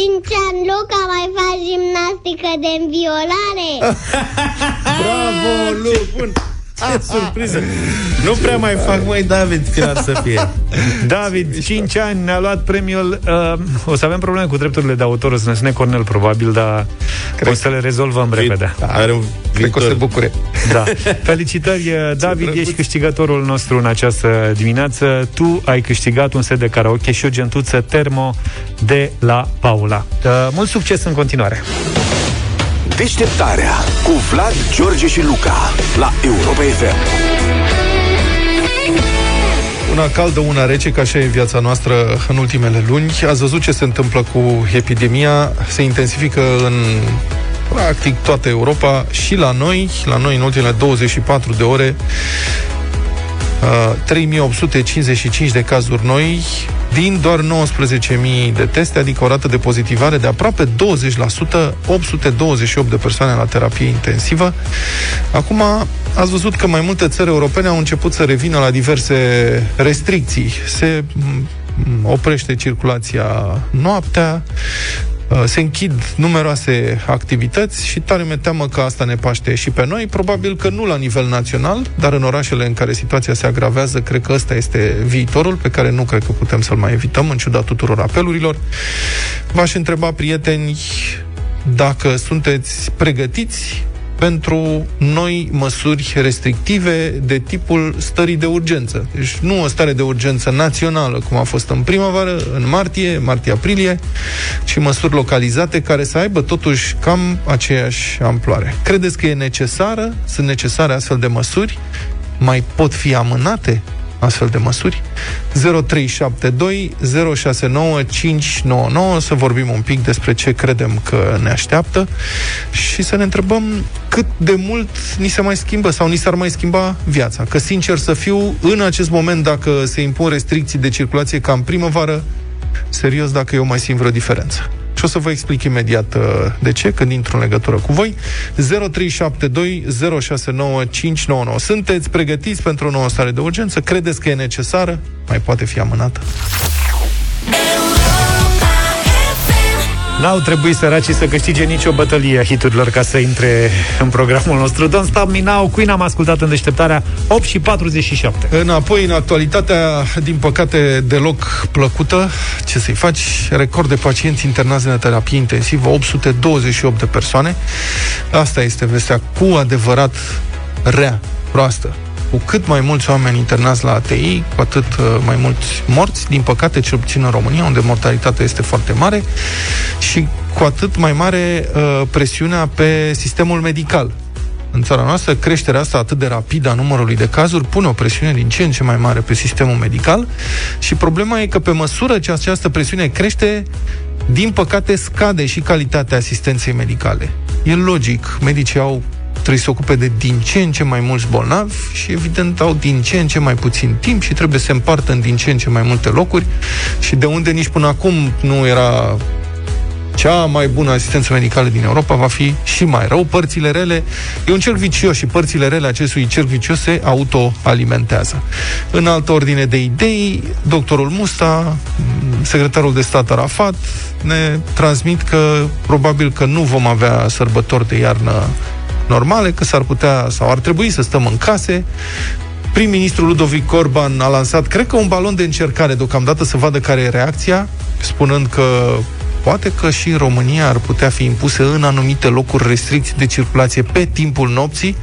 ani, Luca, mai faci gimnastică de înviolare? Bravo, Lu! Bun. Ce surpriză! Nu prea mai fac, mai David, final să fie. David, 5 ani, ne-a luat premiul uh, O să avem probleme cu drepturile de autor O să ne sune Cornel, probabil Dar o să le rezolvăm repede Are un Cred că o să se viitor. bucure. Da. Felicitări, uh, David, ești câștigătorul nostru în această dimineață. Tu ai câștigat un set de karaoke și o gentuță termo de la Paula. Uh, mult succes în continuare! Deșteptarea cu Vlad, George și Luca la Europa FM. Una caldă, una rece, ca așa e viața noastră în ultimele luni. Ați văzut ce se întâmplă cu epidemia? Se intensifică în practic toată Europa și la noi, la noi în ultimele 24 de ore, uh, 3855 de cazuri noi, din doar 19.000 de teste, adică o rată de pozitivare de aproape 20%, 828 de persoane la terapie intensivă. Acum, ați văzut că mai multe țări europene au început să revină la diverse restricții. Se m, oprește circulația noaptea, uh, se închid numeroase activități și tare mi teamă că asta ne paște și pe noi, probabil că nu la nivel național, dar în orașele în care situația se agravează, cred că ăsta este viitorul pe care nu cred că putem să-l mai evităm, în ciuda tuturor apelurilor. V-aș întreba, prieteni, dacă sunteți pregătiți pentru noi măsuri restrictive de tipul stării de urgență. Deci nu o stare de urgență națională, cum a fost în primăvară, în martie, martie-aprilie, ci măsuri localizate care să aibă totuși cam aceeași amploare. Credeți că e necesară? Sunt necesare astfel de măsuri? Mai pot fi amânate? Astfel de măsuri. 0372 069 599 să vorbim un pic despre ce credem că ne așteaptă și să ne întrebăm cât de mult ni se mai schimbă sau ni s-ar mai schimba viața. Că, sincer să fiu, în acest moment, dacă se impun restricții de circulație ca în primăvară, serios, dacă eu mai simt vreo diferență. Și o să vă explic imediat uh, de ce, când intru în legătură cu voi. 0372 069 599. Sunteți pregătiți pentru o nouă stare de urgență? Credeți că e necesară? Mai poate fi amânată? N-au trebuit săracii să câștige nicio bătălie a hiturilor ca să intre în programul nostru. Don't Stop Me Now, Queen am ascultat în deșteptarea 8 și 47. Înapoi, în actualitatea, din păcate, deloc plăcută, ce să-i faci? Record de pacienți internați în terapie intensivă, 828 de persoane. Asta este vestea cu adevărat rea, proastă cu cât mai mulți oameni internați la ATI, cu atât uh, mai mulți morți, din păcate, cel puțin în România, unde mortalitatea este foarte mare, și cu atât mai mare uh, presiunea pe sistemul medical. În țara noastră, creșterea asta atât de rapidă a numărului de cazuri pune o presiune din ce în ce mai mare pe sistemul medical și problema e că pe măsură ce această presiune crește, din păcate scade și calitatea asistenței medicale. E logic, medicii au trebuie să se ocupe de din ce în ce mai mulți bolnavi și evident au din ce în ce mai puțin timp și trebuie să se împartă în din ce în ce mai multe locuri și de unde nici până acum nu era cea mai bună asistență medicală din Europa va fi și mai rău. Părțile rele, e un cerc vicios și părțile rele acestui cerc vicios se autoalimentează. În altă ordine de idei, doctorul Musta, secretarul de stat Arafat, ne transmit că probabil că nu vom avea sărbători de iarnă normale, că s-ar putea sau ar trebui să stăm în case. Prim-ministrul Ludovic Orban a lansat, cred că un balon de încercare deocamdată să vadă care e reacția, spunând că Poate că și în România ar putea fi impuse în anumite locuri restricții de circulație pe timpul nopții.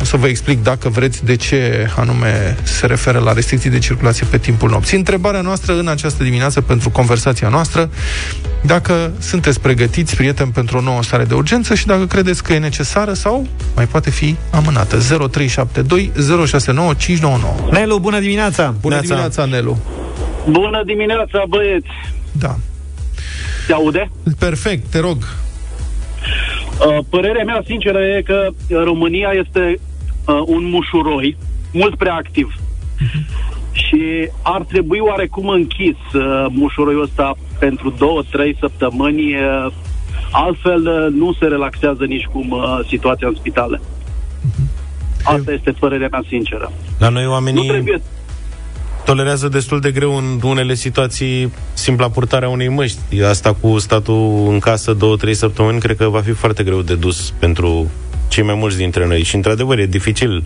O să vă explic dacă vreți de ce anume se referă la restricții de circulație pe timpul nopții. Întrebarea noastră în această dimineață pentru conversația noastră, dacă sunteți pregătiți, prieteni, pentru o nouă stare de urgență și dacă credeți că e necesară sau mai poate fi amânată. 0372 069 599. Nelu, bună dimineața! Bună dimineața, Nelu! Bună dimineața, băieți! Da. Se aude? Perfect, te rog. Uh, părerea mea sinceră e că România este uh, un mușuroi mult prea activ. Și ar trebui oarecum închis uh, mușuroiul ăsta pentru două, trei săptămâni. Uh, altfel uh, nu se relaxează nici cum uh, situația în spitale. Asta este părerea mea sinceră. La noi oamenii... Nu trebuie tolerează destul de greu în unele situații simpla purtarea unei măști. Asta cu statul în casă două, trei săptămâni, cred că va fi foarte greu de dus pentru cei mai mulți dintre noi. Și, într-adevăr, e dificil.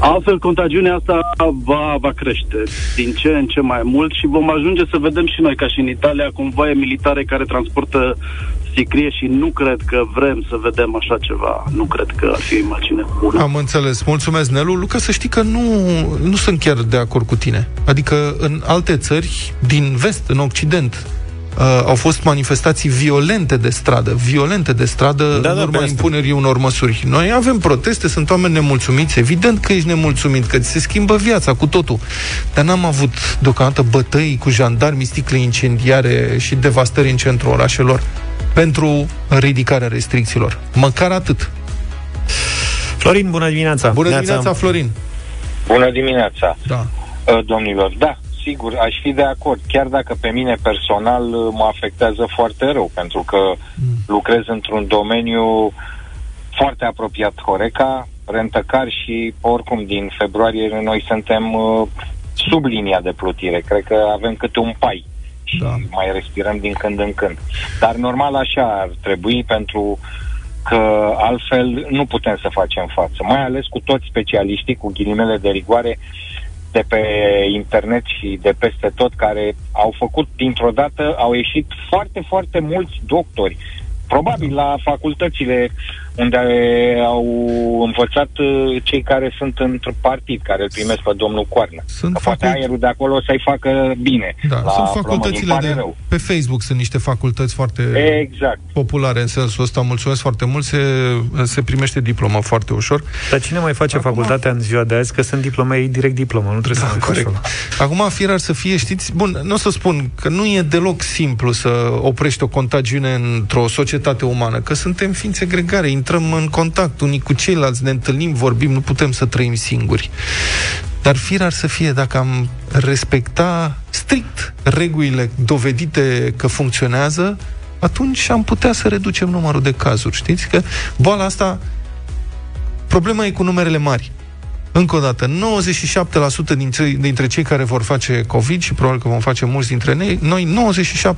Altfel, contagiunea asta va, va crește din ce în ce mai mult și vom ajunge să vedem și noi, ca și în Italia, convoaie militare care transportă sicrie și nu cred că vrem să vedem așa ceva. Nu cred că ar fi o imagine bună. Am înțeles. Mulțumesc, Nelu. Luca, să știi că nu, nu sunt chiar de acord cu tine. Adică în alte țări, din vest, în Occident, uh, au fost manifestații violente de stradă, violente de stradă Da, în da, urma pe asta. impunerii unor măsuri. Noi avem proteste, sunt oameni nemulțumiți, evident că ești nemulțumit, că ți se schimbă viața cu totul. Dar n-am avut deocamdată bătăi cu jandarmi, sticle incendiare și devastări în centrul orașelor pentru ridicarea restricțiilor. Măcar atât. Florin, bună dimineața! Bună Neața. dimineața, Florin! Bună dimineața, Da. uh, domnilor. Da, sigur, aș fi de acord, chiar dacă pe mine personal uh, mă afectează foarte rău, pentru că lucrez într-un domeniu foarte apropiat Horeca, rentăcar și oricum din februarie noi suntem uh, sub linia de plutire. Cred că avem câte un pai și Da. mai respirăm din când în când. Dar normal așa ar trebui pentru că altfel nu putem să facem față. Mai ales cu toți specialiștii, cu ghilimele de rigoare, de pe internet și de peste tot, care au făcut dintr-o dată, au ieșit foarte, foarte mulți doctori. Probabil la facultățile unde au învățat uh, cei care sunt într partid, care îl primesc pe domnul Coarnă. Sunt că poate facult- aerul de acolo să-i facă bine. Da, la sunt plămâni. facultățile Îmi pare de... rău. Pe Facebook sunt niște facultăți foarte Exact. populare în sensul ăsta. Mulțumesc foarte mult. Se, se primește diplomă foarte ușor. Dar cine mai face Acum- facultatea în ziua de azi? Că sunt diplome, ei direct diplomă, nu trebuie să mai faci Corect. ăla. Acum, fier ar să fie, știți, bun, nu o să spun că nu e deloc simplu să oprești o contagiune într-o societate umană, că suntem ființe gregare, intrăm în contact unii cu ceilalți, ne întâlnim, vorbim, nu putem să trăim singuri. Dar fier ar să fie dacă am respecta strict regulile dovedite că funcționează, atunci am putea să reducem numărul de cazuri. Știți că boala asta, problema e cu numerele mari. Încă o dată, 97% dintre, dintre cei care vor face COVID și probabil că vom face mulți dintre noi, noi 97%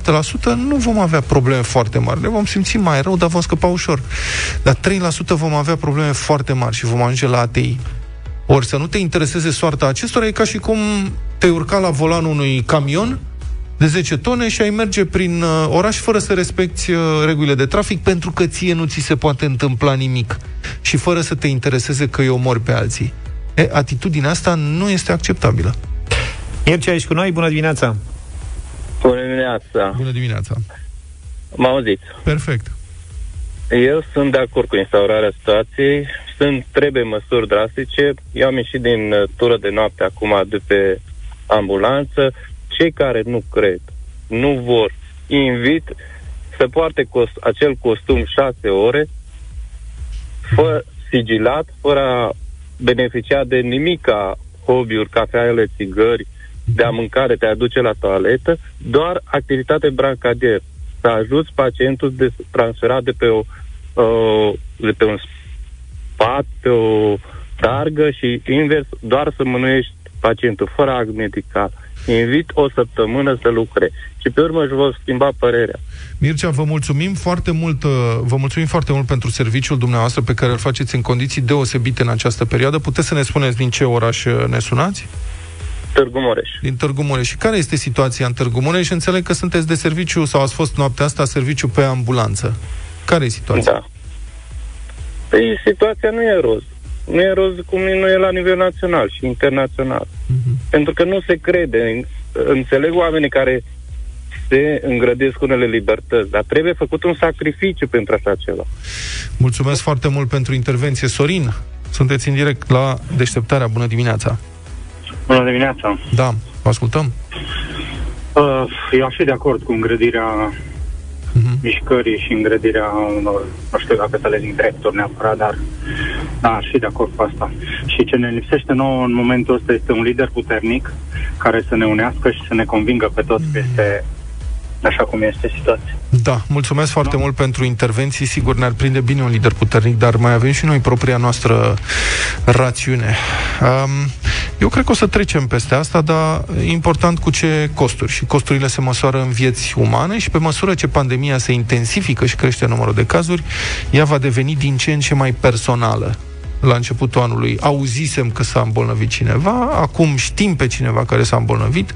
nu vom avea probleme foarte mari. Ne vom simți mai rău, dar vom scăpa ușor. Dar 3% vom avea probleme foarte mari și vom ajunge la ATI. Ori să nu te intereseze soarta acestora e ca și cum te urca la volanul unui camion de 10 tone și ai merge prin uh, oraș fără să respecti uh, regulile de trafic pentru că ție nu ți se poate întâmpla nimic și fără să te intereseze că îi omori pe alții. E, atitudinea asta nu este acceptabilă. Mircea, ești cu noi? Bună dimineața! Bună dimineața. Bună dimineața. Mă auziți? Perfect. Eu sunt de acord cu instaurarea situației. Sunt, trebuie măsuri drastice. Eu am ieșit din uh, tură de noapte acum de pe ambulanță. Cei care nu cred, nu vor, invit să poarte cost, acel costum șase ore, fără sigilat, fără a beneficia de nimic ca hobby-uri, cafeale, țigări, de a mânca, de te aduce la toaletă, doar activitate brancadier. Să ajuți pacientul de transferat de pe, o, uh, de pe un pat, pe o targă și invers, doar să mânuiești pacientul, fără act medical. Invit o săptămână să lucre și pe urmă își vor schimba părerea. Mircea, vă mulțumim foarte mult, uh, vă mulțumim foarte mult pentru serviciul dumneavoastră pe care îl faceți în condiții deosebite în această perioadă. Puteți să ne spuneți din ce oraș uh, ne sunați? Târgu Mureș. Din Târgu Mureș. Și care este situația în Târgu Mureș? Înțeleg că sunteți de serviciu sau ați fost noaptea asta serviciu pe ambulanță. Care e situația? Da. Păi situația nu e roz. Nu e roz cum nu e la nivel național și internațional. Mhm. Pentru că nu se crede. Înțeleg oamenii care se îngrădesc cu unele libertăți, dar trebuie făcut un sacrificiu pentru așa ceva. Mulțumesc foarte mult pentru intervenție. Sorin, sunteți în direct la deșteptarea. Bună dimineața! Bună dimineața! Da, vă ascultăm. Uh, eu aș fi de acord cu îngrădirea Mhm. Mișcării și îngrădirea unor, nu știu dacă să le zic drepturi neapărat, dar da, aș fi de acord cu asta. Și ce ne lipsește nouă în momentul ăsta este un lider puternic care să ne unească și să ne convingă pe toți că este așa cum este situația. Da, mulțumesc foarte mult pentru intervenții. Sigur, ne-ar prinde bine un lider puternic, dar mai avem și noi propria noastră rațiune. Um, eu cred că o să trecem peste asta, dar e important cu ce costuri. Și costurile se măsoară în vieți umane și pe măsură ce pandemia se intensifică și crește numărul de cazuri, ea va deveni din ce în ce mai personală la începutul anului auzisem că s-a îmbolnăvit cineva, acum știm pe cineva care s-a îmbolnăvit.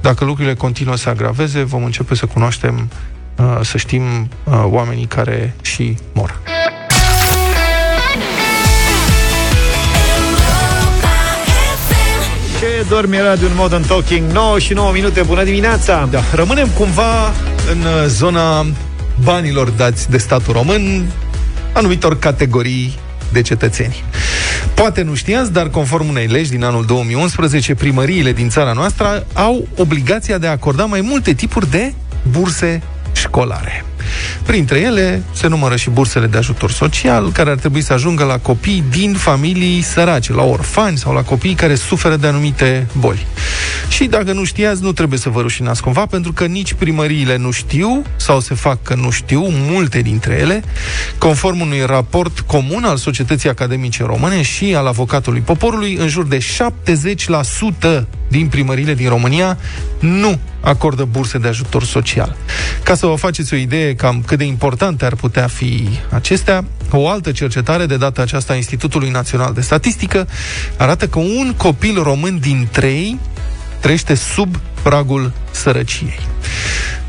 Dacă lucrurile continuă să agraveze, vom începe să cunoaștem, uh, să știm uh, oamenii care și mor. Dormi era de un modern talking 9 și 9 minute, bună dimineața Da, rămânem cumva în uh, zona banilor dați de statul român anumitor categorii de cetățeni. Poate nu știați, dar conform unei legi din anul 2011, primăriile din țara noastră au obligația de a acorda mai multe tipuri de burse școlare. Printre ele se numără și bursele de ajutor social, care ar trebui să ajungă la copii din familii sărace, la orfani sau la copii care suferă de anumite boli. Și dacă nu știați, nu trebuie să vă rușinați cumva, pentru că nici primăriile nu știu, sau se fac că nu știu, multe dintre ele, conform unui raport comun al Societății Academice Române și al Avocatului Poporului, în jur de 70% din primăriile din România nu acordă burse de ajutor social. Ca să vă faceți o idee cam cât de importante ar putea fi acestea, o altă cercetare, de data aceasta a Institutului Național de Statistică, arată că un copil român din trei trăiește sub pragul sărăciei.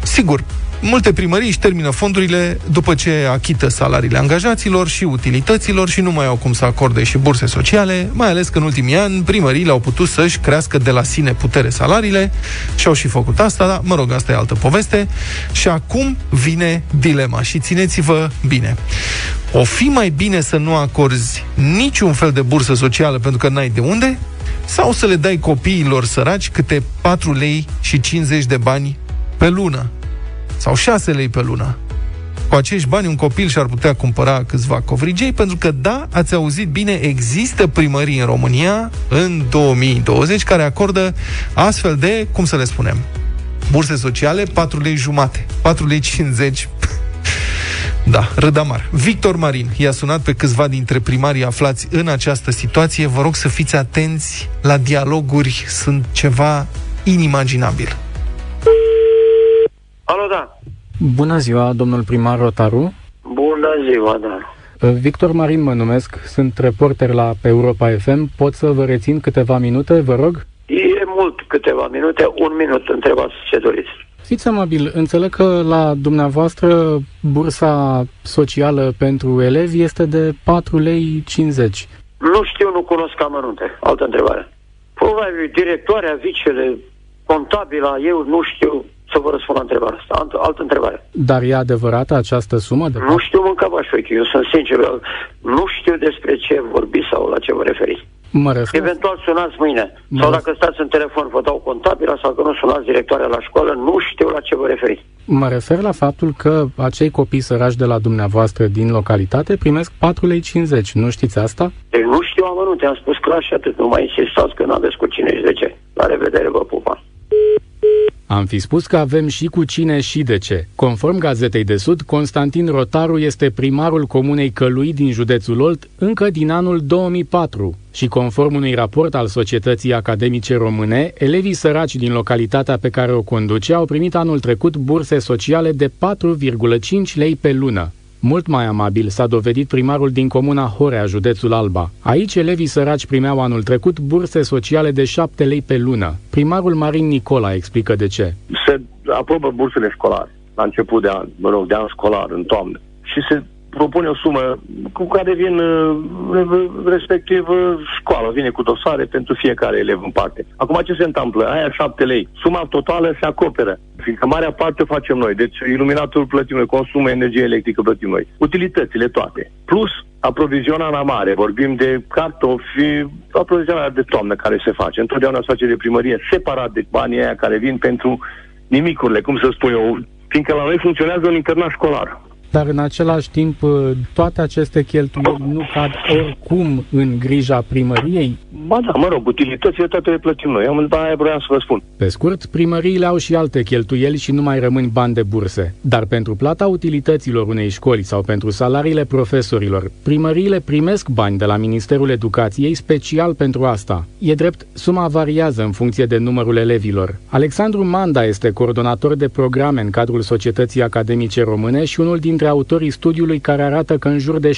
Sigur, Multe primării își termină fondurile după ce achită salariile angajaților și utilităților și nu mai au cum să acorde și burse sociale, mai ales că în ultimii ani primăriile au putut să-și crească de la sine putere salariile și au și făcut asta, dar mă rog, asta e altă poveste. Și acum vine dilema și țineți-vă bine. O fi mai bine să nu acorzi niciun fel de bursă socială pentru că n-ai de unde, sau să le dai copiilor săraci câte 4 lei și 50 de bani pe lună sau 6 lei pe lună. Cu acești bani un copil și-ar putea cumpăra câțiva covrigei, pentru că, da, ați auzit bine, există primării în România în 2020 care acordă astfel de, cum să le spunem, burse sociale, 4 lei jumate, 4 lei 50 da, Rădamar. Victor Marin i-a sunat pe câțiva dintre primarii aflați în această situație. Vă rog să fiți atenți la dialoguri, sunt ceva inimaginabil. Alo, da. Bună ziua, domnul primar Rotaru. Bună ziua, da. Victor Marin mă numesc, sunt reporter la Europa FM. Pot să vă rețin câteva minute, vă rog? E mult câteva minute, un minut, întrebați ce doriți. Fiți amabil, înțeleg că la dumneavoastră bursa socială pentru elevi este de 4 lei 50. Nu știu, nu cunosc amănunte. Altă întrebare. Probabil directoarea, vicele, contabila, eu nu știu să vă răspund la întrebarea asta. Altă, altă întrebare. Dar e adevărată această sumă? De nu știu mânca v Eu sunt sincer. Nu știu despre ce vorbiți sau la ce vă referiți. Mă refer... Eventual sunați mâine. Mă sau dacă stați în telefon, vă dau contabila sau că nu sunați directoarea la școală, nu știu la ce vă referiți. Mă refer la faptul că acei copii săraci de la dumneavoastră din localitate primesc 4,50 lei. Nu știți asta? Deci nu știu amănunte, am spus clar și atât. Nu mai insistați că nu aveți cu cine și de ce. La revedere, vă pupa. Am fi spus că avem și cu cine și de ce. Conform Gazetei de Sud, Constantin Rotaru este primarul comunei Călui din județul Olt încă din anul 2004 și conform unui raport al Societății Academice Române, elevii săraci din localitatea pe care o conduce au primit anul trecut burse sociale de 4,5 lei pe lună. Mult mai amabil s-a dovedit primarul din comuna Horea, județul Alba. Aici elevii săraci primeau anul trecut burse sociale de 7 lei pe lună. Primarul Marin Nicola explică de ce. Se aprobă bursele școlare la început de an, mă rog, de an școlar, în toamnă. Și se propune o sumă cu care vin uh, respectiv uh, școala, vine cu dosare pentru fiecare elev în parte. Acum ce se întâmplă? Aia 7 lei. Suma totală se acoperă, fiindcă marea parte o facem noi. Deci iluminatul plătim noi, consumul energie electrică plătim noi. Utilitățile toate. Plus aprovizionarea mare, vorbim de cartofi, aprovizionarea de toamnă care se face. Întotdeauna se face de primărie, separat de banii aia care vin pentru nimicurile, cum să spun eu, fiindcă la noi funcționează un internat școlar dar în același timp uh, toate aceste cheltuieli nu cad oricum în grija primăriei? Ba da, mă rog, utilitățile toate le plătim noi. Am aia vreau să vă spun. Pe scurt, primăriile au și alte cheltuieli și nu mai rămân bani de burse. Dar pentru plata utilităților unei școli sau pentru salariile profesorilor, primăriile primesc bani de la Ministerul Educației special pentru asta. E drept, suma variază în funcție de numărul elevilor. Alexandru Manda este coordonator de programe în cadrul Societății Academice Române și unul din dintre autorii studiului care arată că în jur de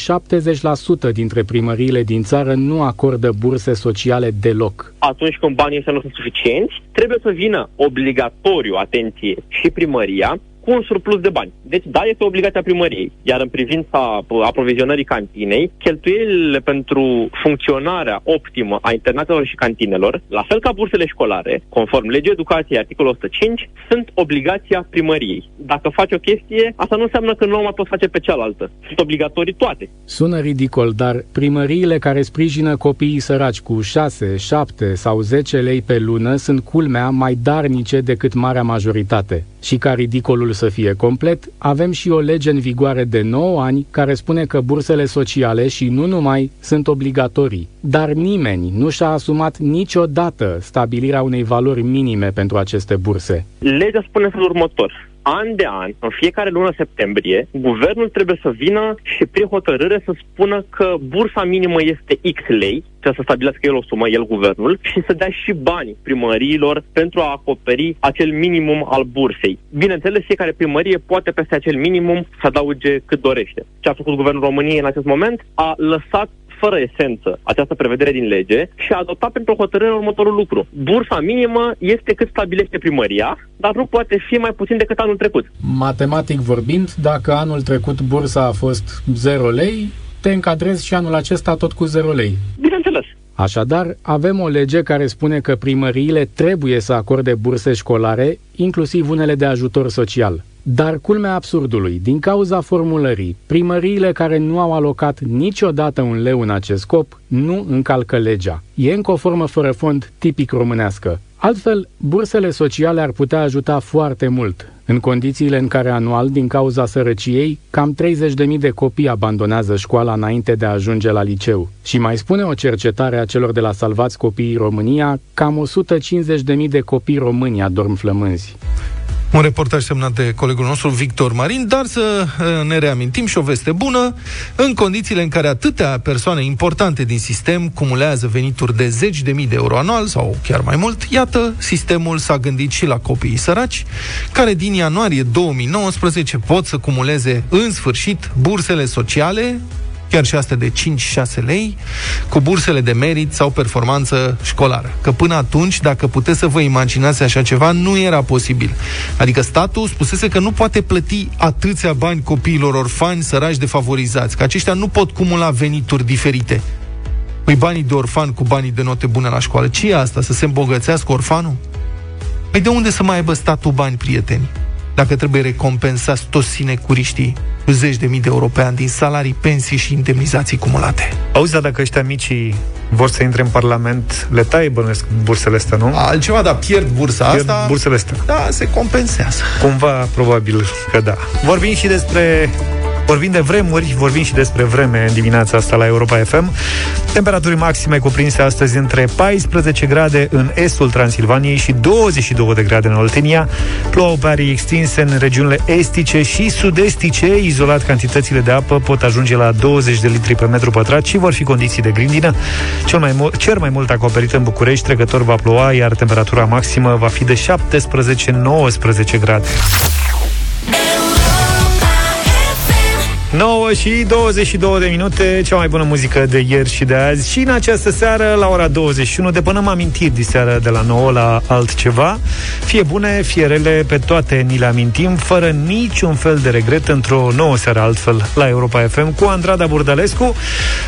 70% dintre primăriile din țară nu acordă burse sociale deloc. Atunci când banii să nu sunt suficienți, trebuie să vină obligatoriu, atenție, și primăria cu un surplus de bani. Deci, da, este obligația primăriei. Iar în privința aprovizionării cantinei, cheltuielile pentru funcționarea optimă a internatelor și cantinelor, la fel ca bursele școlare, conform legii educației articolul 105, sunt obligația primăriei. Dacă faci o chestie, asta nu înseamnă că nu o mai poți face pe cealaltă. Sunt obligatorii toate. Sună ridicol, dar primăriile care sprijină copiii săraci cu 6, 7 sau 10 lei pe lună sunt culmea mai darnice decât marea majoritate. Și ca ridicolul să fie complet, avem și o lege în vigoare de 9 ani care spune că bursele sociale și nu numai sunt obligatorii. Dar nimeni nu și-a asumat niciodată stabilirea unei valori minime pentru aceste burse. Legea spune felul următor an de an, în fiecare lună septembrie, guvernul trebuie să vină și prin hotărâre să spună că bursa minimă este X lei, trebuie să stabilească el o sumă, el guvernul, și să dea și bani primăriilor pentru a acoperi acel minimum al bursei. Bineînțeles, fiecare primărie poate peste acel minimum să adauge cât dorește. Ce a făcut guvernul României în acest moment? A lăsat fără esență această prevedere din lege și a adoptat pentru hotărâre următorul lucru. Bursa minimă este cât stabilește primăria, dar nu poate fi mai puțin decât anul trecut. Matematic vorbind, dacă anul trecut bursa a fost 0 lei, te încadrezi și anul acesta tot cu 0 lei. Bineînțeles. Așadar, avem o lege care spune că primăriile trebuie să acorde burse școlare, inclusiv unele de ajutor social. Dar culmea absurdului, din cauza formulării, primăriile care nu au alocat niciodată un leu în acest scop nu încalcă legea. E încă o formă fără fond tipic românească. Altfel, bursele sociale ar putea ajuta foarte mult, în condițiile în care anual, din cauza sărăciei, cam 30.000 de copii abandonează școala înainte de a ajunge la liceu. Și mai spune o cercetare a celor de la Salvați Copiii România, cam 150.000 de copii români adorm flămânzi. Un reportaj semnat de colegul nostru Victor Marin, dar să uh, ne reamintim și o veste bună, în condițiile în care atâtea persoane importante din sistem cumulează venituri de zeci de mii de euro anual sau chiar mai mult, iată, sistemul s-a gândit și la copiii săraci, care din ianuarie 2019 pot să cumuleze în sfârșit bursele sociale chiar și astea de 5-6 lei, cu bursele de merit sau performanță școlară. Că până atunci, dacă puteți să vă imaginați așa ceva, nu era posibil. Adică statul spusese că nu poate plăti atâția bani copiilor orfani, săraci, defavorizați, că aceștia nu pot cumula venituri diferite. Păi banii de orfan cu banii de note bune la școală. Ce e asta? Să se îmbogățească orfanul? Păi de unde să mai aibă statul bani, prieteni? Dacă trebuie recompensați toți sinecuriștii cu zeci de mii de euro pe an din salarii, pensii și indemnizații cumulate. Auzi, dar dacă ăștia micii vor să intre în Parlament, le taie bănuiesc bursele astea, nu? Altceva, dar pierd bursa Pierd asta. bursele astea. Da, se compensează. Cumva, probabil că da. Vorbim și despre Vorbim de vremuri, vorbim și despre vreme în dimineața asta la Europa FM. Temperaturi maxime cuprinse astăzi între 14 grade în estul Transilvaniei și 22 de grade în Oltenia. Plouă pe arii extinse în regiunile estice și sud-estice. Izolat, cantitățile de apă pot ajunge la 20 de litri pe metru pătrat și vor fi condiții de grindină. Cel mai mult, cer mai mult acoperit în București, trecător va ploua, iar temperatura maximă va fi de 17-19 grade. 9 și 22 de minute, cea mai bună muzică de ieri și de azi. Și în această seară, la ora 21, depănăm amintiri de seară de la 9 la altceva. Fie bune, fie rele, pe toate ni le amintim, fără niciun fel de regret, într-o nouă seară altfel la Europa FM cu Andrada Burdalescu.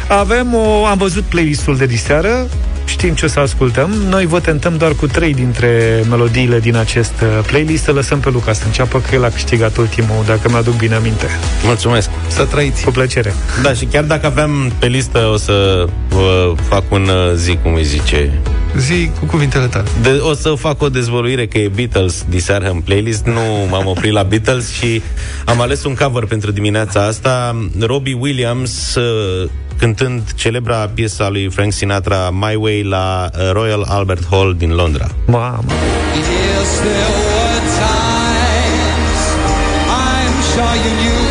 Avem o, am văzut playlistul de diseară, știm ce o să ascultăm. Noi vă tentăm doar cu trei dintre melodiile din acest uh, playlist. Să lăsăm pe Luca să înceapă, că el a câștigat ultimul, dacă mi-aduc bine aminte. Mulțumesc. Să trăiți. Cu plăcere. Da, și chiar dacă aveam pe listă, o să vă fac un uh, zi, cum îi zice, Zi cu cuvintele tale. de, o să fac o dezvăluire că e Beatles diseară în playlist. Nu m-am oprit la Beatles și am ales un cover pentru dimineața asta. Robbie Williams uh, cântând celebra piesa lui Frank Sinatra My Way la uh, Royal Albert Hall din Londra. Mamă. Yes, there were times I'm sure you knew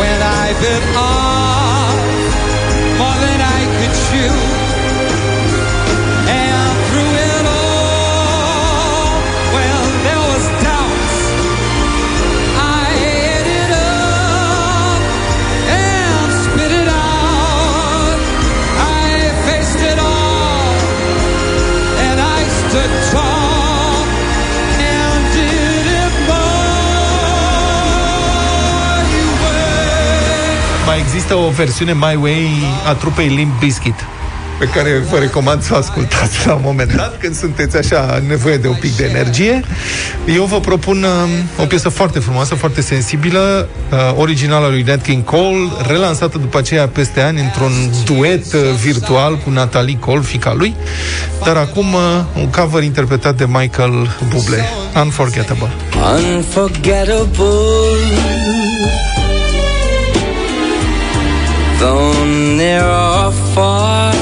when I bit off Mai există o versiune My Way a trupei Limp Bizkit pe care vă recomand să o ascultați la un moment dat, când sunteți așa în nevoie de un pic de energie. Eu vă propun uh, o piesă foarte frumoasă, foarte sensibilă, uh, originală lui Nat King Cole, relansată după aceea peste ani într-un duet uh, virtual cu Natalie Cole, fica lui, dar acum uh, un cover interpretat de Michael Bublé, Unforgettable. Unforgettable. Though near or far.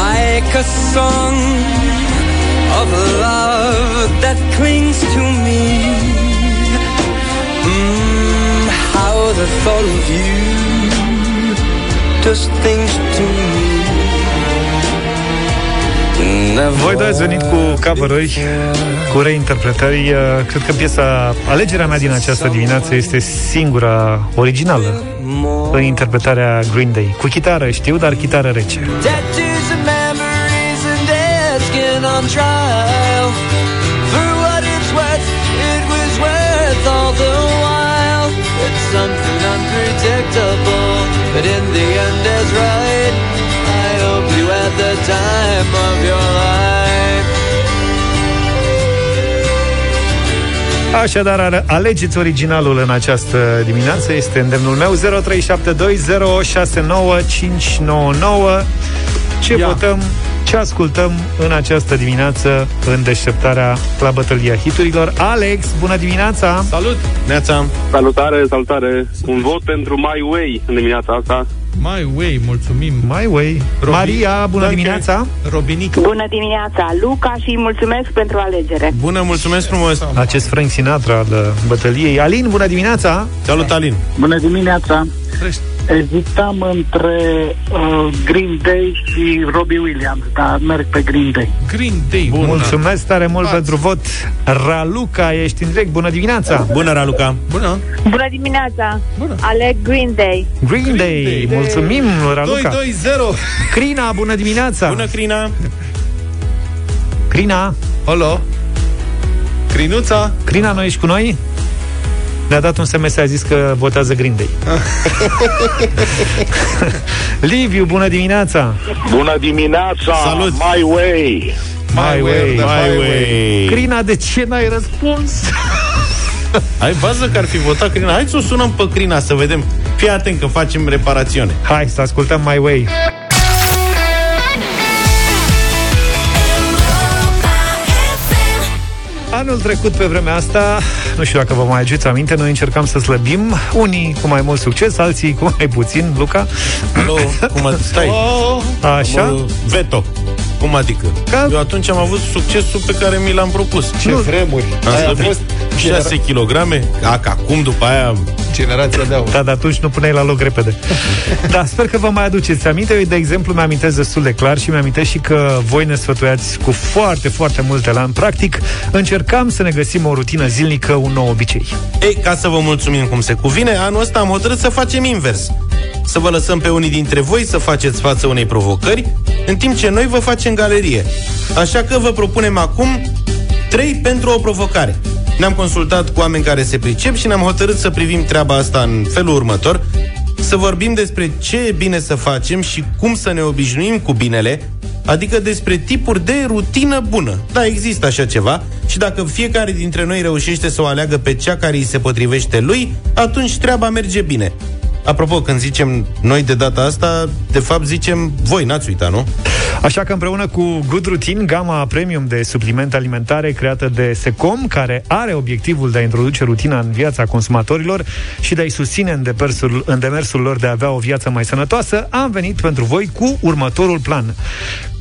Like a song of love that clings to me. Mm, how the thought of you does things to me. The Voi doi ați venit cu cover cu reinterpretări. Uh, Cred că piesa, alegerea mea din această dimineață este singura originală în interpretarea Green Day. Cu chitară, știu, dar chitară rece. Tattoos and memories and dead skin on trial. For what it's worth, it was worth all the while. It's something unpredictable, but in the end is right. Time of your life. Așadar, ale- alegeți originalul în această dimineață, este îndemnul meu 0372069599. Ce Ia. votăm, ce ascultăm în această dimineață în deșteptarea la bătălia hiturilor. Alex, bună dimineața! Salut! Neața! Salutare, salutare. Un vot pentru My Way în dimineața asta. My Way, mulțumim. My Way. Maria, bună dimineața! Robinic. Bună dimineața, Luca, și mulțumesc pentru alegere. Bună, mulțumesc frumos! Acest Frank Sinatra al uh, bătăliei. Alin, bună dimineața! Salut, Alin! Bună dimineața! Ezitam între uh, Green Day și Robbie Williams, dar merg pe Green Day. Green Day, Bun, Mulțumesc tare mult pentru vot. Raluca, ești în direct. Bună dimineața! Bună, Raluca! Bună! Bună dimineața! Bună. Aleg Green Day. Green Day, mulțumim, Raluca. 2-2-0. Crina, bună dimineața! Bună, Crina! Crina! Alo! Crinuța! Crina, nu ești cu noi? Ne-a dat un SMS, a zis că votează Green Day. Liviu, bună dimineața! Bună dimineața! Salut! My Way! My way, My way! Crina, de ce n-ai răspuns? Ai văzut că ar fi votat Crina? Hai să o sunăm pe Crina să vedem. Fii atent că facem reparațiune. Hai să ascultăm My Way. Anul trecut, pe vremea asta, nu știu dacă vă mai aduceți aminte, noi încercam să slăbim, unii cu mai mult succes, alții cu mai puțin, Luca. Alo, cum a... Stai! Așa? Mă, Veto. Cum adică? Ca... Eu atunci am avut succesul pe care mi l-am propus. Ce vremuri! Am Aia a slăbit fost 6 kg, a, că acum după aia generația de aur. Da, dar atunci nu puneai la loc repede. da, sper că vă mai aduceți aminte. Eu, de exemplu, mi-amintesc destul de clar și mi-amintesc și că voi ne sfătuiați cu foarte, foarte multe la în practic. Încercam să ne găsim o rutină zilnică, un nou obicei. Ei, ca să vă mulțumim cum se cuvine, anul ăsta am hotărât să facem invers. Să vă lăsăm pe unii dintre voi să faceți față unei provocări, în timp ce noi vă facem galerie. Așa că vă propunem acum 3 pentru o provocare. Ne-am consultat cu oameni care se pricep și ne-am hotărât să privim treaba asta în felul următor, să vorbim despre ce e bine să facem și cum să ne obișnuim cu binele, adică despre tipuri de rutină bună. Da, există așa ceva și dacă fiecare dintre noi reușește să o aleagă pe cea care îi se potrivește lui, atunci treaba merge bine. Apropo, când zicem noi de data asta, de fapt zicem voi, n-ați uitat, nu? Așa că împreună cu Good Routine, gama premium de suplimente alimentare creată de Secom, care are obiectivul de a introduce rutina în viața consumatorilor și de a-i susține în demersul, în demersul lor de a avea o viață mai sănătoasă, am venit pentru voi cu următorul plan.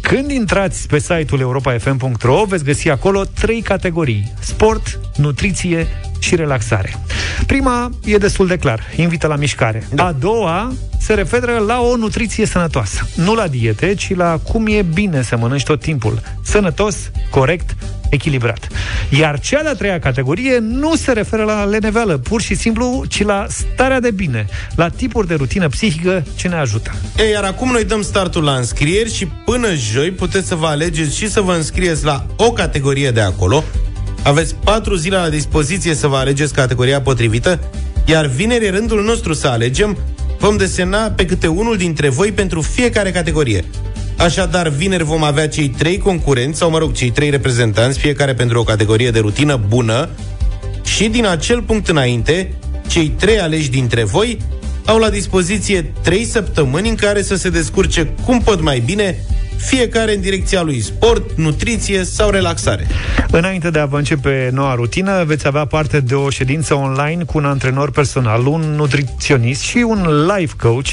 Când intrați pe site-ul europafm.ro, veți găsi acolo trei categorii. Sport, nutriție și relaxare. Prima e destul de clar, invită la mișcare. Da. A doua se referă la o nutriție sănătoasă. Nu la diete, ci la cum e bine să mănânci tot timpul. Sănătos, corect, echilibrat. Iar cea de-a treia categorie nu se referă la leneveală, pur și simplu, ci la starea de bine, la tipuri de rutină psihică ce ne ajută. Ei, iar acum noi dăm startul la înscrieri și până joi puteți să vă alegeți și să vă înscrieți la o categorie de acolo. Aveți patru zile la dispoziție să vă alegeți categoria potrivită, iar vineri e rândul nostru să alegem. Vom desena pe câte unul dintre voi pentru fiecare categorie. Așadar, vineri vom avea cei trei concurenți, sau mă rog, cei trei reprezentanți, fiecare pentru o categorie de rutină bună, și din acel punct înainte, cei trei aleși dintre voi au la dispoziție trei săptămâni în care să se descurce cum pot mai bine, fiecare în direcția lui sport, nutriție sau relaxare. Înainte de a vă începe noua rutină, veți avea parte de o ședință online cu un antrenor personal, un nutriționist și un life coach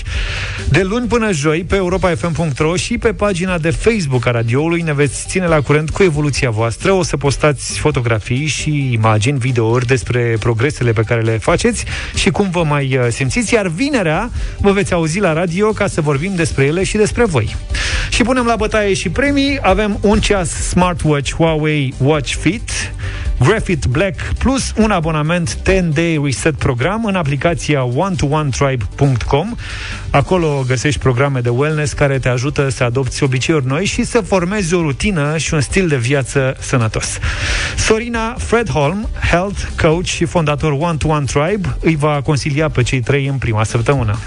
de luni până joi pe europafm.ro și pe pagina de Facebook a radioului ne veți ține la curent cu evoluția voastră. O să postați fotografii și imagini, videouri despre progresele pe care le faceți și cum vă mai uh, simțiți, iar vinerea vă veți auzi la radio ca să vorbim despre ele și despre voi. Și punem la bătaie și premii. Avem un ceas smartwatch Huawei Watch Fit, Graphite Black, plus un abonament 10-day reset program în aplicația one-to-one-tribe.com. Acolo găsești programe de wellness care te ajută să adopți obiceiuri noi și să formezi o rutină și un stil de viață sănătos. Sorina Fredholm, health coach și fondator One-to-One Tribe, îi va consilia pe cei trei în prima săptămână.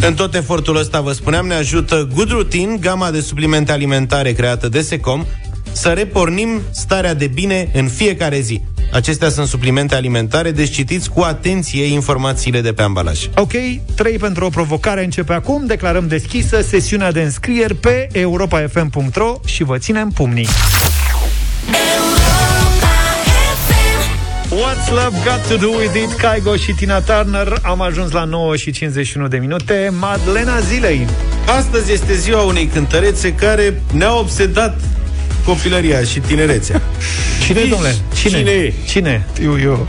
În tot efortul ăsta, vă spuneam, ne ajută Good Routine, gama de suplimente alimentare creată de Secom, să repornim starea de bine în fiecare zi. Acestea sunt suplimente alimentare, deci citiți cu atenție informațiile de pe ambalaj. Ok, 3 pentru o provocare începe acum. Declarăm deschisă sesiunea de înscrieri pe europafm.ro și vă ținem pumnii. What's Love Got To Do With It Kaigo și Tina Turner Am ajuns la 9 și 51 de minute Madlena zilei Astăzi este ziua unei cântărețe care ne-a obsedat copilăria și tinerețea. Cine, domnule? Cine? Cine? Cine? Știu eu.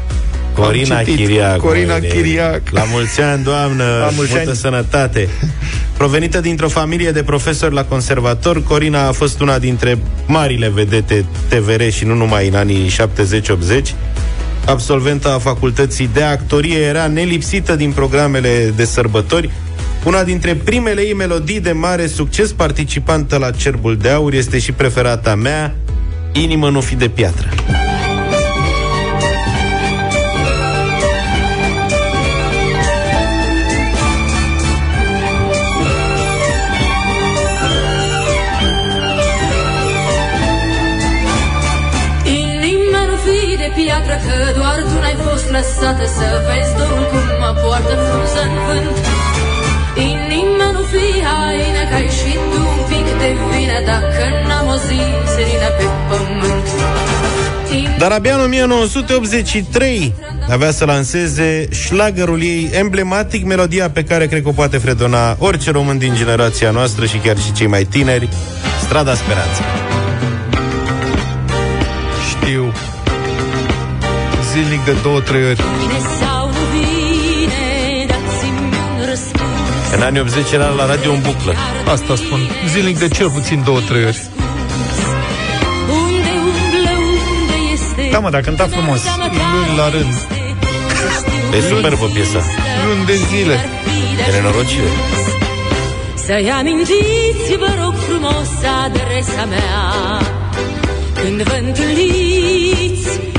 Corina Am citit. Chiriac. Corina măi, Chiriac. La mulți ani, doamnă, La mulți multă ani. sănătate. Provenită dintr-o familie de profesori la conservator, Corina a fost una dintre marile vedete TVR și nu numai în anii 70-80. Absolventă a facultății de actorie, era nelipsită din programele de sărbători. Una dintre primele ei melodii de mare succes participantă la Cerbul de Aur este și preferata mea, Inimă nu fi de piatră. Inima nu fi de piatră Că doar tu n-ai fost lăsată Să vezi dorul cum mă poartă frunză în vânt Inima nu fi haină Că ai și tu un pic de vină Dacă n-am o zi senină pe pământ Dar abia în 1983 avea să lanseze șlagărul ei emblematic, melodia pe care cred că o poate fredona orice român din generația noastră și chiar și cei mai tineri, Strada Speranței. De două, trei ori. Vine sau nu vine Dați-mi un răspuns În anii 80 era la radio în buclă. Asta spun. Zilnic de cel puțin două, trei ori. Unde umblă, unde este Da, mă, dar cânta frumos. Luni la rând. E superbă piesa. Luni de zile. E nenorocire. Să-i amintiți, vă rog frumos, adresa mea Când vă întâlniți cu fericirea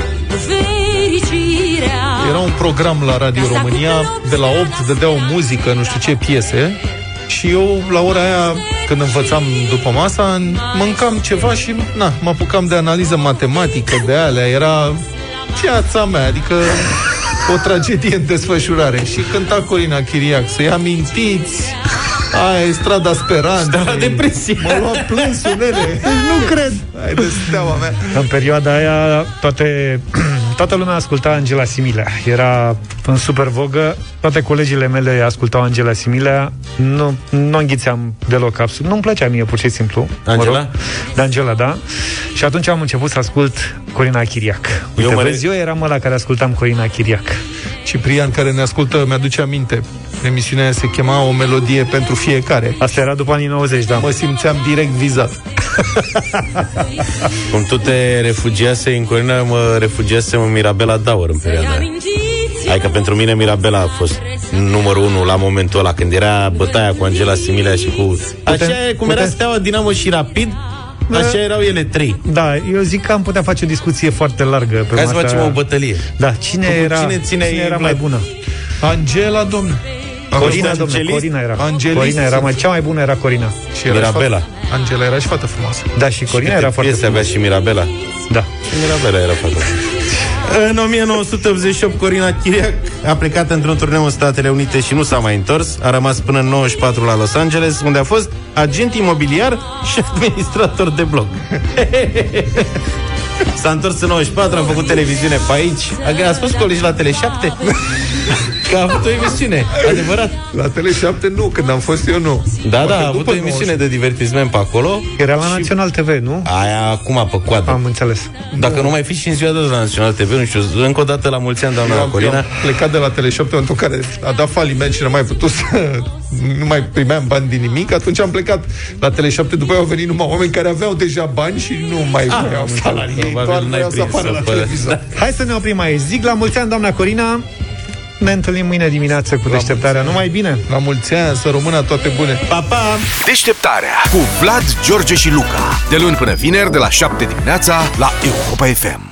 Era un program la Radio România, de la 8 dădeau muzică, nu știu ce piese, și eu, la ora aia, când învățam după masa, mâncam ceva și, na, mă apucam de analiză matematică de alea, era viața mea, adică o tragedie în desfășurare. Și cânta Corina Chiriac, să-i amintiți, aia e strada speranței. Stă la depresie. Mă lua plânsul, nene. Nu cred. Hai de steaua mea. În perioada aia, toate, toată lumea asculta Angela Similea. Era în super vogă. Toate colegile mele ascultau Angela Similea. Nu, nu înghițeam deloc absolut. Nu-mi plăcea mie, pur și simplu. mă Angela? rog. De Angela, da. Și atunci am început să ascult Corina Chiriac. Uite, Eu mă re- vezi, eu eram ăla care ascultam Corina Chiriac. Ciprian, care ne ascultă, mi-aduce aminte. Emisiunea aia se chema O melodie pentru fiecare. Asta era după anii 90, da. Mă simțeam direct vizat. Cum tu te refugiase în Corina, mă refugiasem în Mirabela Daur în perioada aia. Hai că pentru mine Mirabela a fost numărul unu la momentul ăla, când era bătaia cu Angela Similea și cu... Așa e cum era putem- Steaua, Dinamo și Rapid, așa erau ele trei. Da, eu zic că am putea face o discuție foarte largă pe Hai să masa- facem o bătălie. Da, cine Cu era, cine ține cine ei era Vlad? mai bună? Angela, domnule. Corina, fost domnule, angelist? Corina era. Angelist. Corina era mai, cea mai bună era Corina. Și era și Mirabela. fată- Angela era și fată frumoasă. Da, și Corina Câte era foarte piese avea și Mirabela. Da. Și Mirabela era fată. În 1988, Corina Chiriac a plecat într-un turneu în Statele Unite și nu s-a mai întors. A rămas până în 94 la Los Angeles, unde a fost agent imobiliar și administrator de blog. S-a întors în 94, am făcut televiziune pe aici. A, a spus colegi la Tele 7. Că a avut o emisiune, adevărat. La Tele7 nu, când am fost eu nu. Da, Poate da, a avut după o emisiune de divertisment pe acolo. Era la Național TV, nu? Aia acum pe coadă. Am înțeles. Dacă nu mai fi și în ziua de azi la Național TV, nu știu, încă o dată la mulți ani, doamna Eu am, eu Corina. am plecat de la Tele7 în momentul în care a dat faliment și n-am mai putut să... Nu mai primeam bani din nimic, atunci am plecat la Tele7, după aia au venit numai oameni care aveau deja bani și nu mai Ah, vreau am salarii, înțeles. doar Probabil n-ai vreau să prins apară la să fără- televizor. Hai să ne oprim aici. Zic la mulți ani, doamna Corina. Ne întâlnim mâine dimineață cu deșteptarea. Numai bine! La mulți ani, să rămână toate bune! Pa, pa! Deșteptarea cu Vlad, George și Luca. De luni până vineri, de la 7 dimineața, la Europa FM.